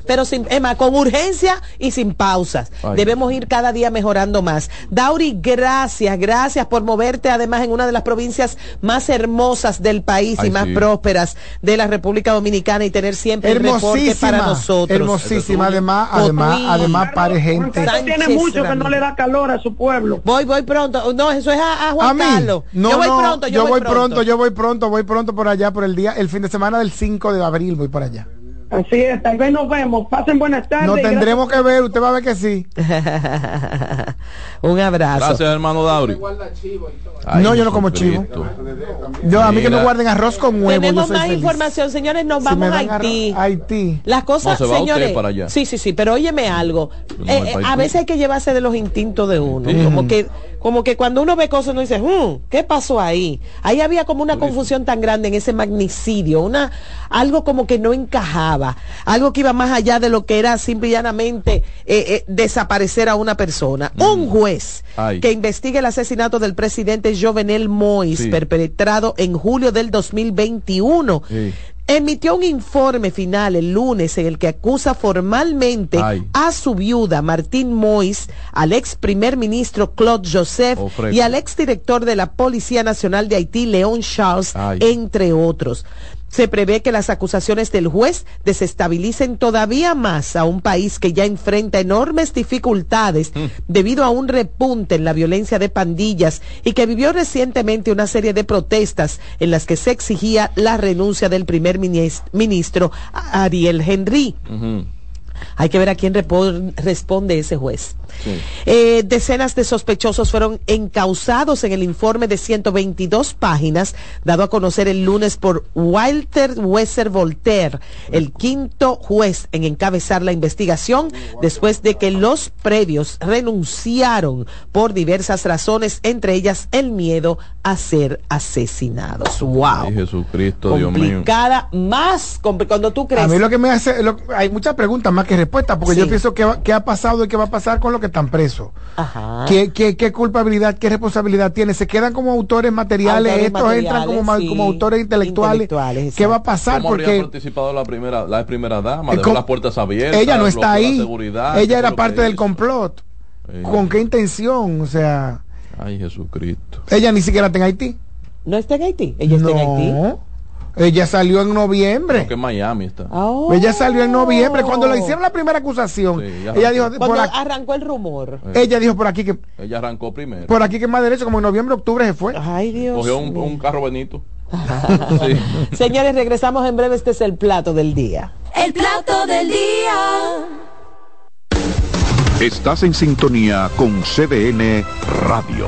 pero sin, con urgencia y sin pausas. Debemos ir cada día mejorando más. Dauri, gracias, gracias por moverte además en una de las provincias más hermosas del país y más prósperas de la República Dominicana y tener siempre el reporte para nosotros. Hermosísima, además, además, además, pare gente. tiene mucho que no le da calor a su pueblo. Voy, voy pronto. No, eso es a, Juan Carlos. No, yo voy pronto, yo, voy, pronto. Yo voy pronto, voy pronto por allá, por el día, el fin de semana del 5 de abril, voy por allá. Así es, tal vez nos vemos. Pasen buenas tardes. Nos tendremos que ver, usted va a ver que sí. Un abrazo. Gracias, hermano Dauri. no, yo no como chivo. Yo, a mí que me guarden arroz con huevo. Tenemos más información, señores. Nos vamos a Haití. Haití. Las cosas, señores. Sí, sí, sí, pero óyeme algo. Eh, eh, a veces hay que llevarse de los instintos de uno. Como que como que cuando uno ve cosas uno dice, hmm, ¿qué pasó ahí? Ahí había como una confusión tan grande en ese magnicidio, una, algo como que no encajaba, algo que iba más allá de lo que era simplemente eh, eh, desaparecer a una persona. Mm. Un juez que investigue el asesinato del presidente Jovenel Mois, perpetrado en julio del 2021 emitió un informe final el lunes en el que acusa formalmente a su viuda Martín Mois, al ex primer ministro Claude Joseph oh, y al ex director de la Policía Nacional de Haití, León Charles, entre otros. Se prevé que las acusaciones del juez desestabilicen todavía más a un país que ya enfrenta enormes dificultades mm. debido a un repunte en la violencia de pandillas y que vivió recientemente una serie de protestas en las que se exigía la renuncia del primer ministro Ariel Henry. Hay que ver a quién responde ese juez. Eh, decenas de sospechosos fueron encausados en el informe de 122 páginas dado a conocer el lunes por Walter Wesser Voltaire, el quinto juez en encabezar la investigación después de que los previos renunciaron por diversas razones, entre ellas el miedo a ser asesinados. ¡Wow! Jesucristo, Complicada, Dios mío. más cuando tú crees. A mí lo que me hace, hay muchas preguntas más que respuestas, porque yo pienso que, qué ha pasado y qué va a pasar con lo que están presos. ¿Qué, qué, culpabilidad, qué responsabilidad tiene? ¿Se quedan como autores materiales? ¿Estos entran como, como autores intelectuales? ¿Qué va a pasar? ¿Cómo Porque participado la primera, la primera dama, dejó las puertas abiertas. Ella no está ahí. Ella era parte del complot. ¿Con qué intención? O sea. Ay, Jesucristo. Ella ni siquiera está en Haití. ¿No está en Haití? Ella está en Haití. Ella salió en noviembre. que Miami está. Oh. Ella salió en noviembre. Cuando le hicieron la primera acusación, ella dijo. Cuando arrancó el rumor. Ella dijo por aquí que. Ella arrancó primero. Por aquí que más derecho, como en noviembre, octubre se fue. Ay, Dios. Cogió un, carro Benito. Señores, regresamos en breve. Este es el plato del día. El plato del día. Estás en sintonía con CDN Radio.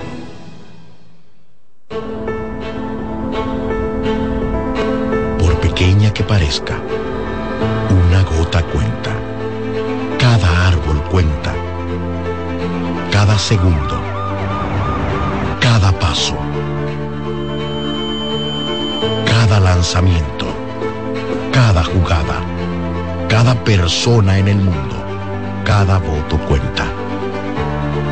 Por pequeña que parezca, una gota cuenta. Cada árbol cuenta. Cada segundo. Cada paso. Cada lanzamiento. Cada jugada. Cada persona en el mundo. Cada voto cuenta.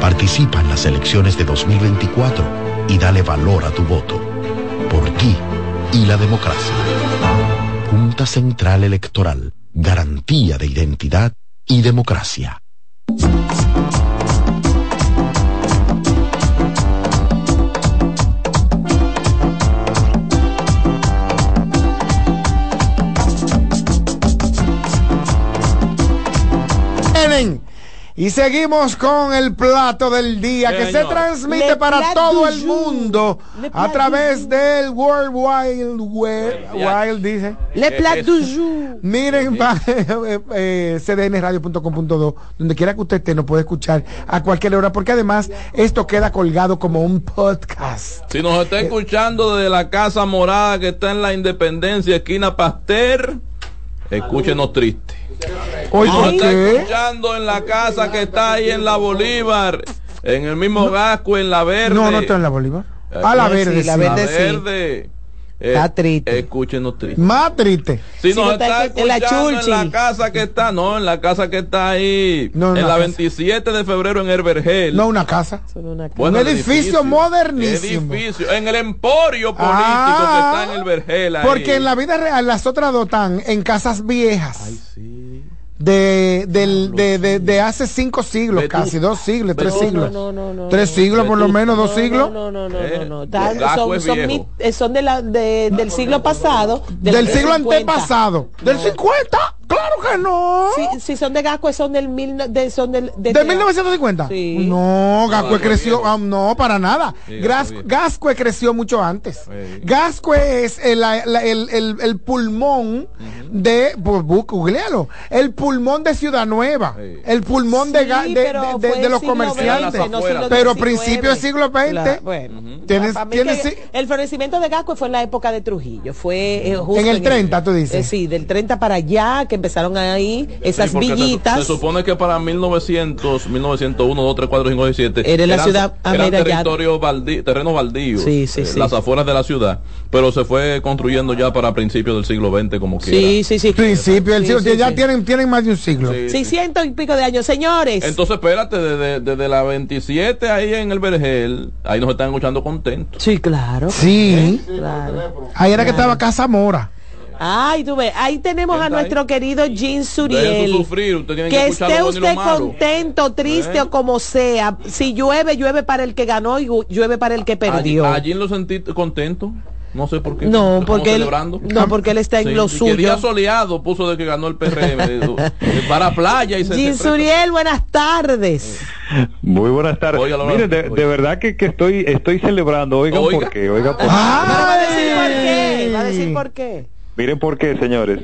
Participa en las elecciones de 2024 y dale valor a tu voto. Por ti y la democracia. Junta Central Electoral. Garantía de identidad y democracia. Y seguimos con el plato del día que se transmite para todo el mundo a través del World Wild Web. Wild dice. Le plat du jour. Miren, eh, eh, cdnradio.com.do, donde quiera que usted esté, nos puede escuchar a cualquier hora, porque además esto queda colgado como un podcast. Si nos está escuchando de la Casa Morada que está en la Independencia, esquina Pasteur, escúchenos triste. Hoy está escuchando en la casa que está ahí en la Bolívar, en el mismo Gasco, en la Verde. No, no está en la Bolívar. A la Verde, la Verde. Eh, está triste. Escúchenos triste. Más triste. Si, no está, escuchando en la, en la, casa que está, no, en la casa que está ahí, en la 27 de febrero en Herbergel. No, una casa. un edificio, modernísimo. Edificio, en el emporio político que está en Herbergel. Porque en la vida real las otras dos están en casas viejas. Ay, sí de, del, de, de, de, hace cinco siglos, casi dos siglos, tres siglos. tres siglos por lo menos, dos siglos. No, no, no, no, no. son, son, de la, de, del siglo pasado. Del, siglo antepasado. Del 50. Claro que no. Si, son de Gascue, son del, mil, de, son del, de, 1950. Sí. No, Gascue creció, ah, no, para nada. Gascue creció mucho antes. Gascue es el, el, el, pulmón de, pues, googlealo, el pulmón de Ciudad Nueva, el pulmón de, de, los comerciantes. pero principio del siglo XX. bueno, ¿tienes, el florecimiento de Gascue fue en la época de Trujillo. Fue eh, justo en el 30, tú dices. Eh, sí, del 30 para allá, que empezaron ahí esas villitas. Se, supone que para 1900, 1901, 2, 3, 4, 5, 6, 7. Era la ciudad Era territorio baldío, terreno baldío. Sí, sí, sí. Las afueras de la ciudad. Pero se fue construyendo ya para principios del siglo XX, como quiera. Sí, sí, sí. Principio del siglo. ya Tienen, tienen más de un siglo. 600 y pico de años, señores. Entonces, espérate, desde, desde la 27 ahí en el Vergel, ahí nos están escuchando contentos. Sí, claro. Sí. Claro. Ahí era que estaba Casa Mora. Ay, tú ves, ahí tenemos a nuestro querido Jean Suriel. que, esté usted contento, triste o como sea. Si llueve, llueve para el que ganó y llueve para el que perdió. ¿A, Jean lo sentí contento? No sé por qué. No, porque él, no, porque él está en lo suyo. día soleado puso de que ganó el PRM para playa y se Jean Suriel, buenas tardes. Muy buenas tardes. Mire, de, verdad que, que, estoy estoy celebrando. Oigan por qué. Oiga por ah, va a decir por qué. Va a decir por qué. Miren por qué, señores.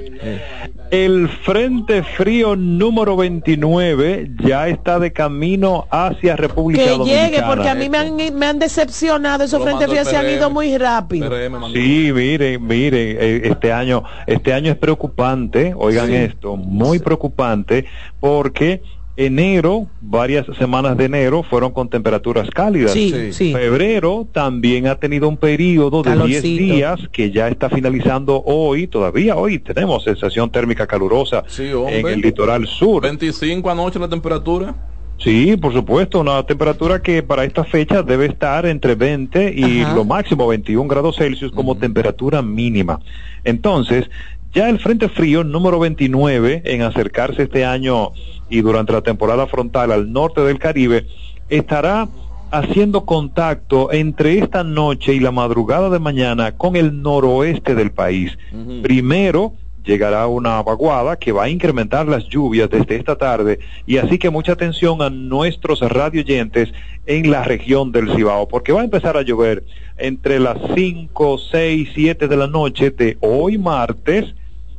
El Frente Frío número 29 ya está de camino hacia República que Dominicana. Que llegue, porque a mí me han, me han decepcionado. Esos Frentes Fríos se han ido muy rápido. Sí, miren, miren, eh, este año, este año es preocupante, oigan esto, muy preocupante, porque Enero, varias semanas de enero fueron con temperaturas cálidas. Febrero también ha tenido un periodo de 10 días que ya está finalizando hoy, todavía hoy tenemos sensación térmica calurosa en el litoral sur. 25 anoche la temperatura. Sí, por supuesto, una temperatura que para esta fecha debe estar entre 20 y lo máximo 21 grados Celsius como temperatura mínima. Entonces, ya el Frente Frío número 29 en acercarse este año y durante la temporada frontal al norte del Caribe estará haciendo contacto entre esta noche y la madrugada de mañana con el noroeste del país. Primero llegará una vaguada que va a incrementar las lluvias desde esta tarde y así que mucha atención a nuestros radioyentes en la región del Cibao porque va a empezar a llover entre las 5, 6, 7 de la noche de hoy martes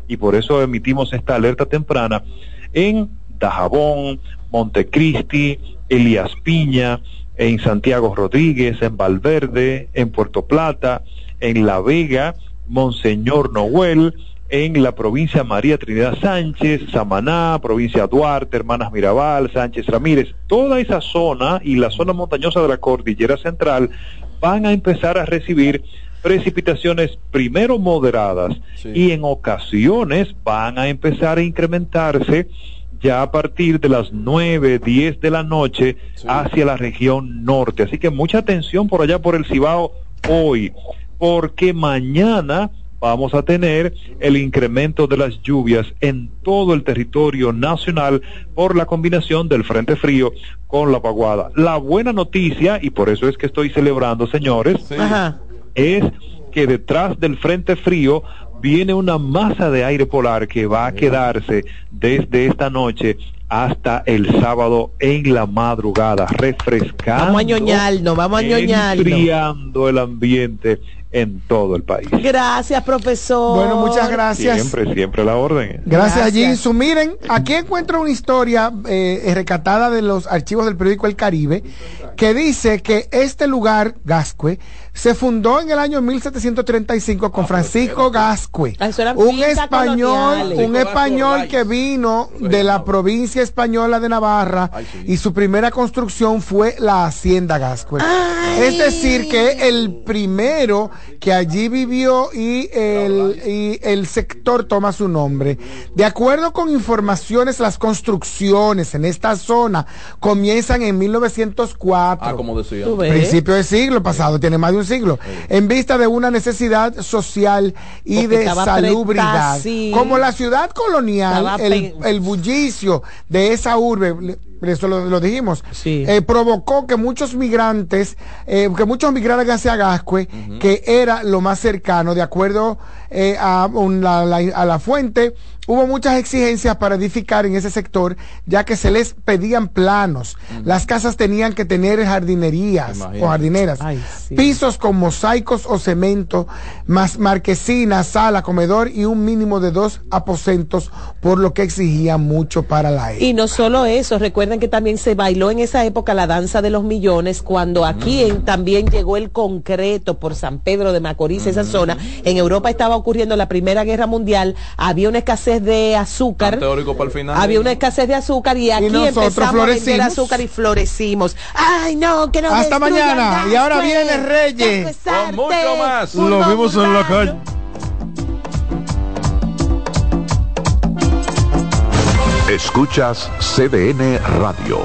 y por eso emitimos esta alerta temprana en Dajabón, Montecristi, Elías Piña, en Santiago Rodríguez, en Valverde, en Puerto Plata, en La Vega, Monseñor Noel, en la provincia María Trinidad Sánchez, Samaná, provincia Duarte, Hermanas Mirabal, Sánchez Ramírez, toda esa zona y la zona montañosa de la cordillera central van a empezar a recibir precipitaciones primero moderadas y en ocasiones van a empezar a incrementarse ya a partir de las 9, 10 de la noche hacia la región norte. Así que mucha atención por allá por el Cibao hoy, porque mañana vamos a tener el incremento de las lluvias en todo el territorio nacional por la combinación del Frente Frío con la vaguada. La buena noticia, y por eso es que estoy celebrando, señores, es que detrás del frente frío viene una masa de aire polar que va a quedarse desde esta noche hasta el sábado en la madrugada, refrescando. Vamos a ñoñarnos, vamos a Enfriando el ambiente en todo el país. Gracias, profesor. Bueno, muchas gracias. Siempre, siempre la orden. Gracias, Jinsu. Miren, aquí encuentro una historia eh, recatada de los archivos del periódico El Caribe que dice que este lugar, Gascue, se fundó en el año 1735 con ah, Francisco Gascue, ah, un español, un español que vino de la provincia española de Navarra y su primera construcción fue la hacienda Gascue. Es decir, que el primero que allí vivió y el, y el sector toma su nombre. De acuerdo con informaciones, las construcciones en esta zona comienzan en 1904. Ah, como decía. Principio del siglo pasado, tiene más de un siglo, en vista de una necesidad social y de salubridad. Como la ciudad colonial, el, bullicio de esa urbe, eso lo, dijimos, eh, provocó que muchos migrantes, eh, que muchos migraran hacia Gascue, que era lo más cercano, de acuerdo eh, a, a la fuente hubo muchas exigencias para edificar en ese sector, ya que se les pedían planos. Las casas tenían que tener jardinerías o jardineras, pisos con mosaicos o cemento, más marquesina, sala, comedor y un mínimo de dos aposentos, por lo que exigía mucho para la Y no solo eso, recuerden que también se bailó en esa época la danza de los millones, cuando aquí en, también llegó el concreto por San Pedro de Macorís, esa zona. En Europa estaba ocurriendo la Primera Guerra Mundial, había una escasez de azúcar. Había una escasez de azúcar y aquí empezamos a vender azúcar y florecimos. Ay, no, que no Hasta mañana. Y ahora viene Reyes. Con mucho más. Lo vimos en la calle. Escuchas CDN Radio,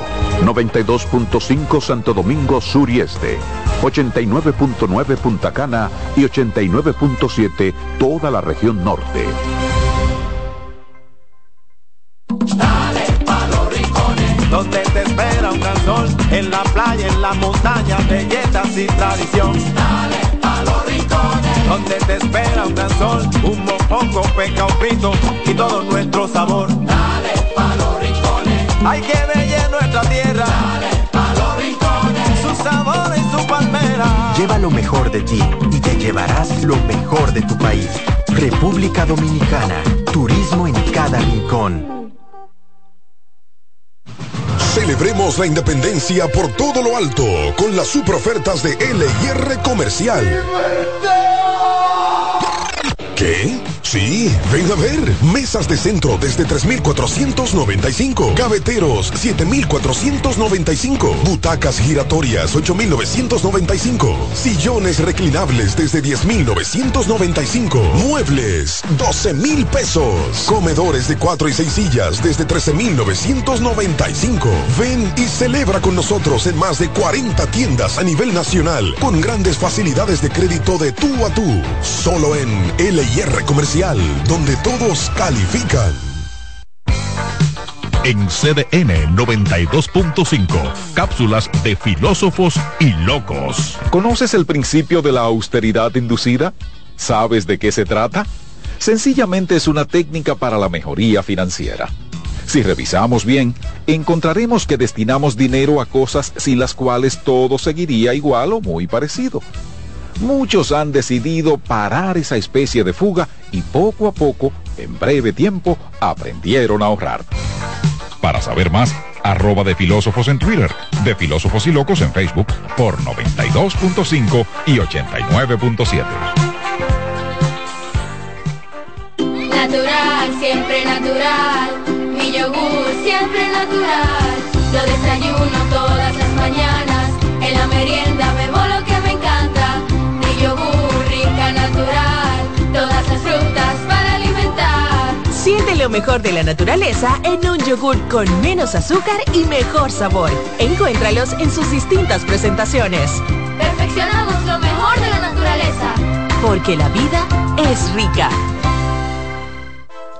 92.5 Santo Domingo Sur y Este, 89.9 Punta Cana y 89.7 toda la región norte. Dale pa' los rincones, donde te espera un gran sol, en la playa, en la montaña, belletas y tradición. Dale pa' los rincones, donde te espera un gran sol, un mopongo, peca, pito y todo nuestro sabor. Dale pa' los rincones, hay que ver nuestra tierra. Dale pa' los rincones, su sabor y su palmera. Lleva lo mejor de ti y te llevarás lo mejor de tu país. República Dominicana, turismo en cada rincón. Celebremos la independencia por todo lo alto con las super ofertas de LIR Comercial. ¿Qué? Sí, ven a ver. Mesas de centro desde 3,495. Gaveteros, 7,495. Butacas giratorias, 8,995. Sillones reclinables desde 10,995. Muebles, 12,000 pesos. Comedores de 4 y 6 sillas desde 13,995. Ven y celebra con nosotros en más de 40 tiendas a nivel nacional con grandes facilidades de crédito de tú a tú. Solo en LIR Comercial, donde todos califican. En CDN 92.5, cápsulas de filósofos y locos. ¿Conoces el principio de la austeridad inducida? ¿Sabes de qué se trata? Sencillamente es una técnica para la mejoría financiera. Si revisamos bien, encontraremos que destinamos dinero a cosas sin las cuales todo seguiría igual o muy parecido muchos han decidido parar esa especie de fuga y poco a poco, en breve tiempo, aprendieron a ahorrar. Para saber más, arroba de filósofos en Twitter, de filósofos y locos en Facebook por 92.5 y 89.7. Natural, siempre natural. Mi yogur, siempre natural. Lo desayuno todas las mañanas. Lo mejor de la naturaleza en un yogur con menos azúcar y mejor sabor. Encuéntralos en sus distintas presentaciones. Perfeccionamos lo mejor de la naturaleza. Porque la vida es rica.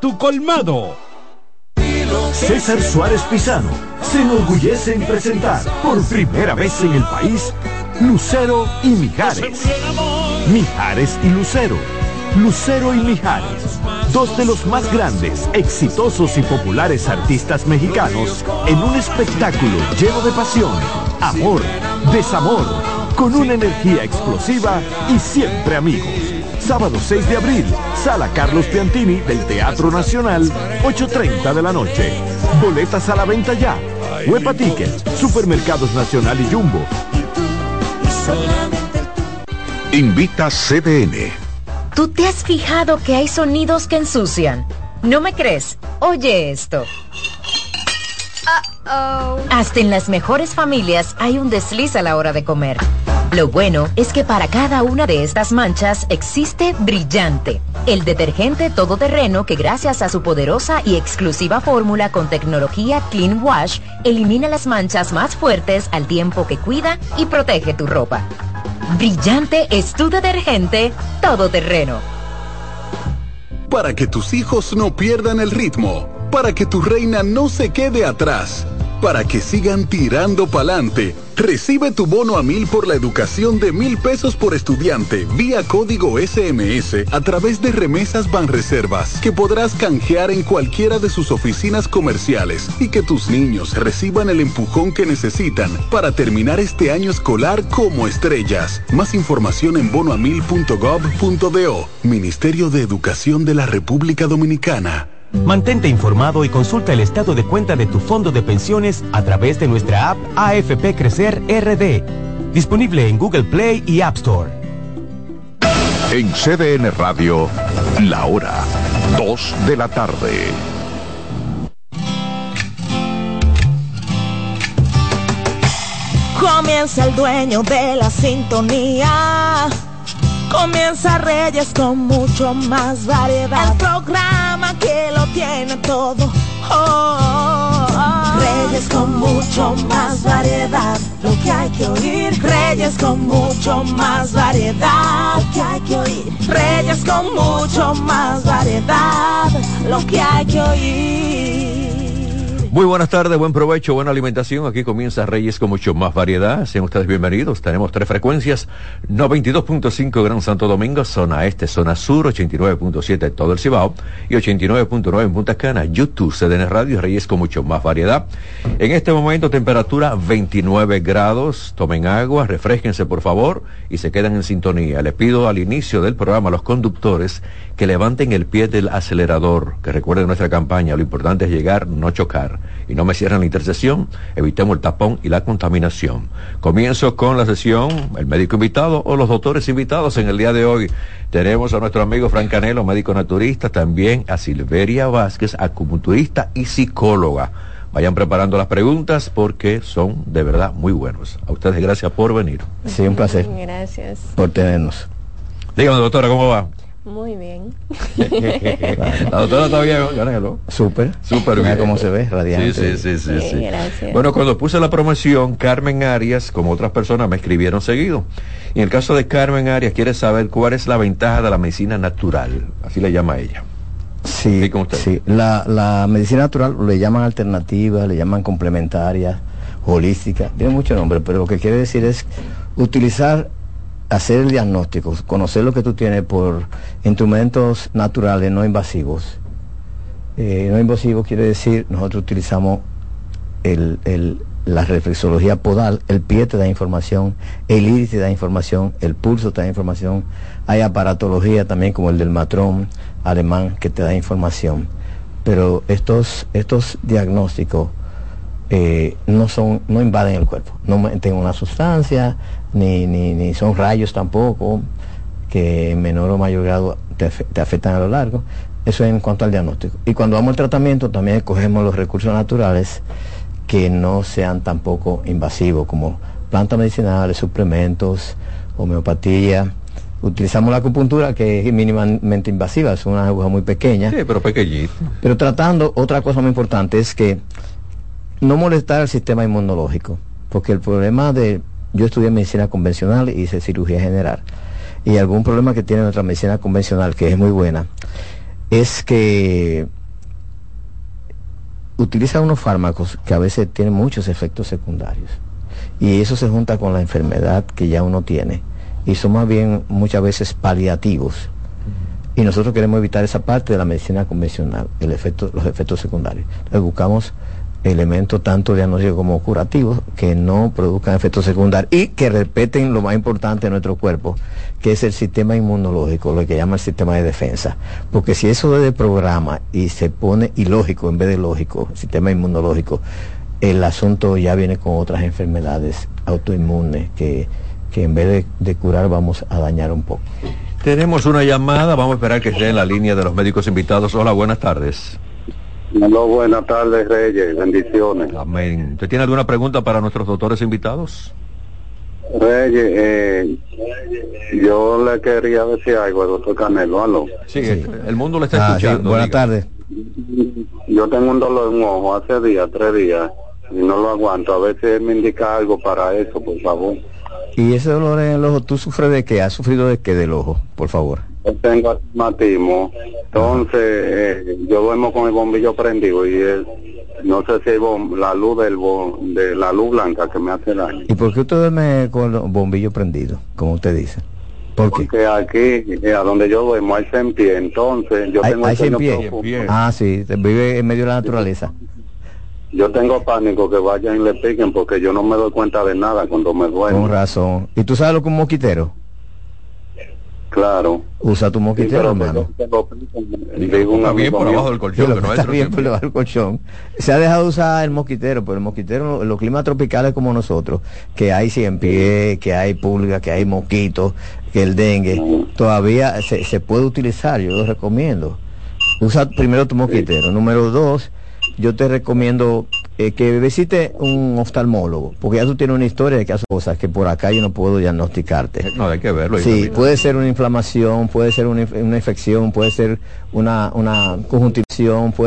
tu colmado. César Suárez Pisano se enorgullece en presentar por primera vez en el país Lucero y Mijares. Mijares y Lucero. Lucero y Mijares, dos de los más grandes, exitosos y populares artistas mexicanos, en un espectáculo lleno de pasión, amor, desamor, con una energía explosiva y siempre amigos Sábado 6 de abril, Sala Carlos Piantini del Teatro Nacional, 8.30 de la noche. Boletas a la venta ya. Huepa Tickets, Supermercados Nacional y Jumbo. Invita CDN. ¿Tú te has fijado que hay sonidos que ensucian? ¿No me crees? Oye esto. Hasta en las mejores familias hay un desliz a la hora de comer. Lo bueno es que para cada una de estas manchas existe Brillante, el detergente todoterreno que gracias a su poderosa y exclusiva fórmula con tecnología Clean Wash elimina las manchas más fuertes al tiempo que cuida y protege tu ropa. Brillante es tu detergente todoterreno. Para que tus hijos no pierdan el ritmo, para que tu reina no se quede atrás para que sigan tirando pa'lante. Recibe tu bono a mil por la educación de mil pesos por estudiante vía código SMS a través de remesas Banreservas que podrás canjear en cualquiera de sus oficinas comerciales y que tus niños reciban el empujón que necesitan para terminar este año escolar como estrellas. Más información en bonoamil.gov.do. Ministerio de Educación de la República Dominicana. Mantente informado y consulta el estado de cuenta de tu fondo de pensiones a través de nuestra app AFP Crecer RD, disponible en Google Play y App Store. En CDN Radio, la hora 2 de la tarde. Comienza el dueño de la sintonía. Comienza Reyes con mucho más variedad. El programa que lo tiene todo. Oh, oh, oh. Reyes con mucho más variedad. Lo que hay que oír. Reyes con mucho más variedad. Lo que hay que oír. Reyes con mucho más variedad. Lo que hay que oír. Muy buenas tardes, buen provecho, buena alimentación. Aquí comienza Reyes con mucho más variedad. Sean ustedes bienvenidos. Tenemos tres frecuencias. 92.5 Gran Santo Domingo, zona este, zona sur, 89.7 todo el Cibao y 89.9 en Punta Cana. YouTube, CDN Radio, Reyes con mucho más variedad. En este momento temperatura 29 grados. Tomen agua, refresquense por favor y se quedan en sintonía. Le pido al inicio del programa a los conductores que levanten el pie del acelerador, que recuerden nuestra campaña. Lo importante es llegar, no chocar y no me cierran la intersección, evitemos el tapón y la contaminación. Comienzo con la sesión, el médico invitado o los doctores invitados en el día de hoy. Tenemos a nuestro amigo Frank Canelo, médico naturista, también a Silveria Vázquez, acupunturista y psicóloga. Vayan preparando las preguntas porque son de verdad muy buenos. A ustedes gracias por venir. Sí, un placer. Gracias. Por tenernos. Dígame, doctora, ¿cómo va? Muy bien. La doctora está bien, Ganelo. Súper. Súper bien. cómo se ve, radiante. Sí, sí, sí, sí, Gracias. Bueno, cuando puse la promoción, Carmen Arias, como otras personas, me escribieron seguido. Y en el caso de Carmen Arias, quiere saber cuál es la ventaja de la medicina natural. Así le llama ella. Sí, sí. La, la medicina natural le llaman alternativa, le llaman complementaria, holística, tiene mucho nombre, pero lo que quiere decir es utilizar hacer el diagnóstico, conocer lo que tú tienes por instrumentos naturales no invasivos. Eh, no invasivos quiere decir, nosotros utilizamos el, la reflexología podal, el pie te da información, el iris te da información, el pulso te da información, hay aparatología también como el del matrón alemán que te da información. Pero estos, estos diagnósticos eh, no son, no invaden el cuerpo, no meten una sustancia, ni, ni, ni son rayos tampoco, que en menor o mayor grado te, te, afectan a lo largo. Eso en cuanto al diagnóstico. Y cuando vamos al tratamiento también escogemos los recursos naturales que no sean tampoco invasivos, como plantas medicinales, suplementos, homeopatía. Utilizamos la acupuntura que es mínimamente invasiva, es una aguja muy pequeña. Sí, pero pequeñita. Pero tratando, otra cosa muy importante es que no molestar el sistema inmunológico, porque el problema de yo estudié medicina convencional y hice cirugía general. Y algún problema que tiene nuestra medicina convencional, que es muy buena, es que utiliza unos fármacos que a veces tienen muchos efectos secundarios. Y eso se junta con la enfermedad que ya uno tiene. Y son más bien muchas veces paliativos. Y nosotros queremos evitar esa parte de la medicina convencional, el efecto, los efectos secundarios. Buscamos elementos tanto diagnósticos como curativos que no produzcan efectos secundarios y que respeten lo más importante de nuestro cuerpo, que es el sistema inmunológico, lo que llama el sistema de defensa. Porque si eso es de programa y se pone ilógico en vez de lógico, sistema inmunológico, el asunto ya viene con otras enfermedades autoinmunes que, que en vez de, de curar vamos a dañar un poco. Tenemos una llamada, vamos a esperar que esté en la línea de los médicos invitados. Hola, buenas tardes. Hola, buenas tardes, Reyes. Bendiciones. Amén. ¿Usted tiene alguna pregunta para nuestros doctores invitados? Reyes, eh, yo le quería decir algo al doctor Canelo. ¿aló? Sí, el mundo le está ah, escuchando. buenas tardes. Yo tengo un dolor en un ojo hace días, tres días, y no lo aguanto. A veces me indica algo para eso, por favor. ¿Y ese dolor en el ojo, tú sufres de qué? ¿Has sufrido de qué del ojo, por favor? Tengo astigmatismo, entonces eh, yo duermo con el bombillo prendido y es no sé si la luz del de la luz blanca que me hace daño. ¿Y por qué usted duerme con el bombillo prendido, como usted dice? Porque aquí, eh, a donde yo duermo, hay en pie, entonces yo tengo hay pie. Ah, sí, vive en medio de la naturaleza. Yo tengo pánico que vayan y le piquen porque yo no me doy cuenta de nada cuando me duermo. Con razón. ¿Y tú sabes lo que un mosquitero? Claro. Usa tu mosquitero, hermano. está bien por debajo del colchón, no está bien por debajo del colchón. Se ha dejado usar el mosquitero, pero el mosquitero, los climas tropicales como nosotros, que hay cien que hay pulga, que hay mosquitos, que el dengue, todavía se, se puede utilizar, yo lo recomiendo. Usa primero tu mosquitero. Número dos, yo te recomiendo eh, que visite un oftalmólogo, porque ya tú tienes una historia de que hace cosas que por acá yo no puedo diagnosticarte. No, hay que verlo. Sí, puede ser una inflamación, puede ser una, infección, puede ser una, una conjuntivación, puede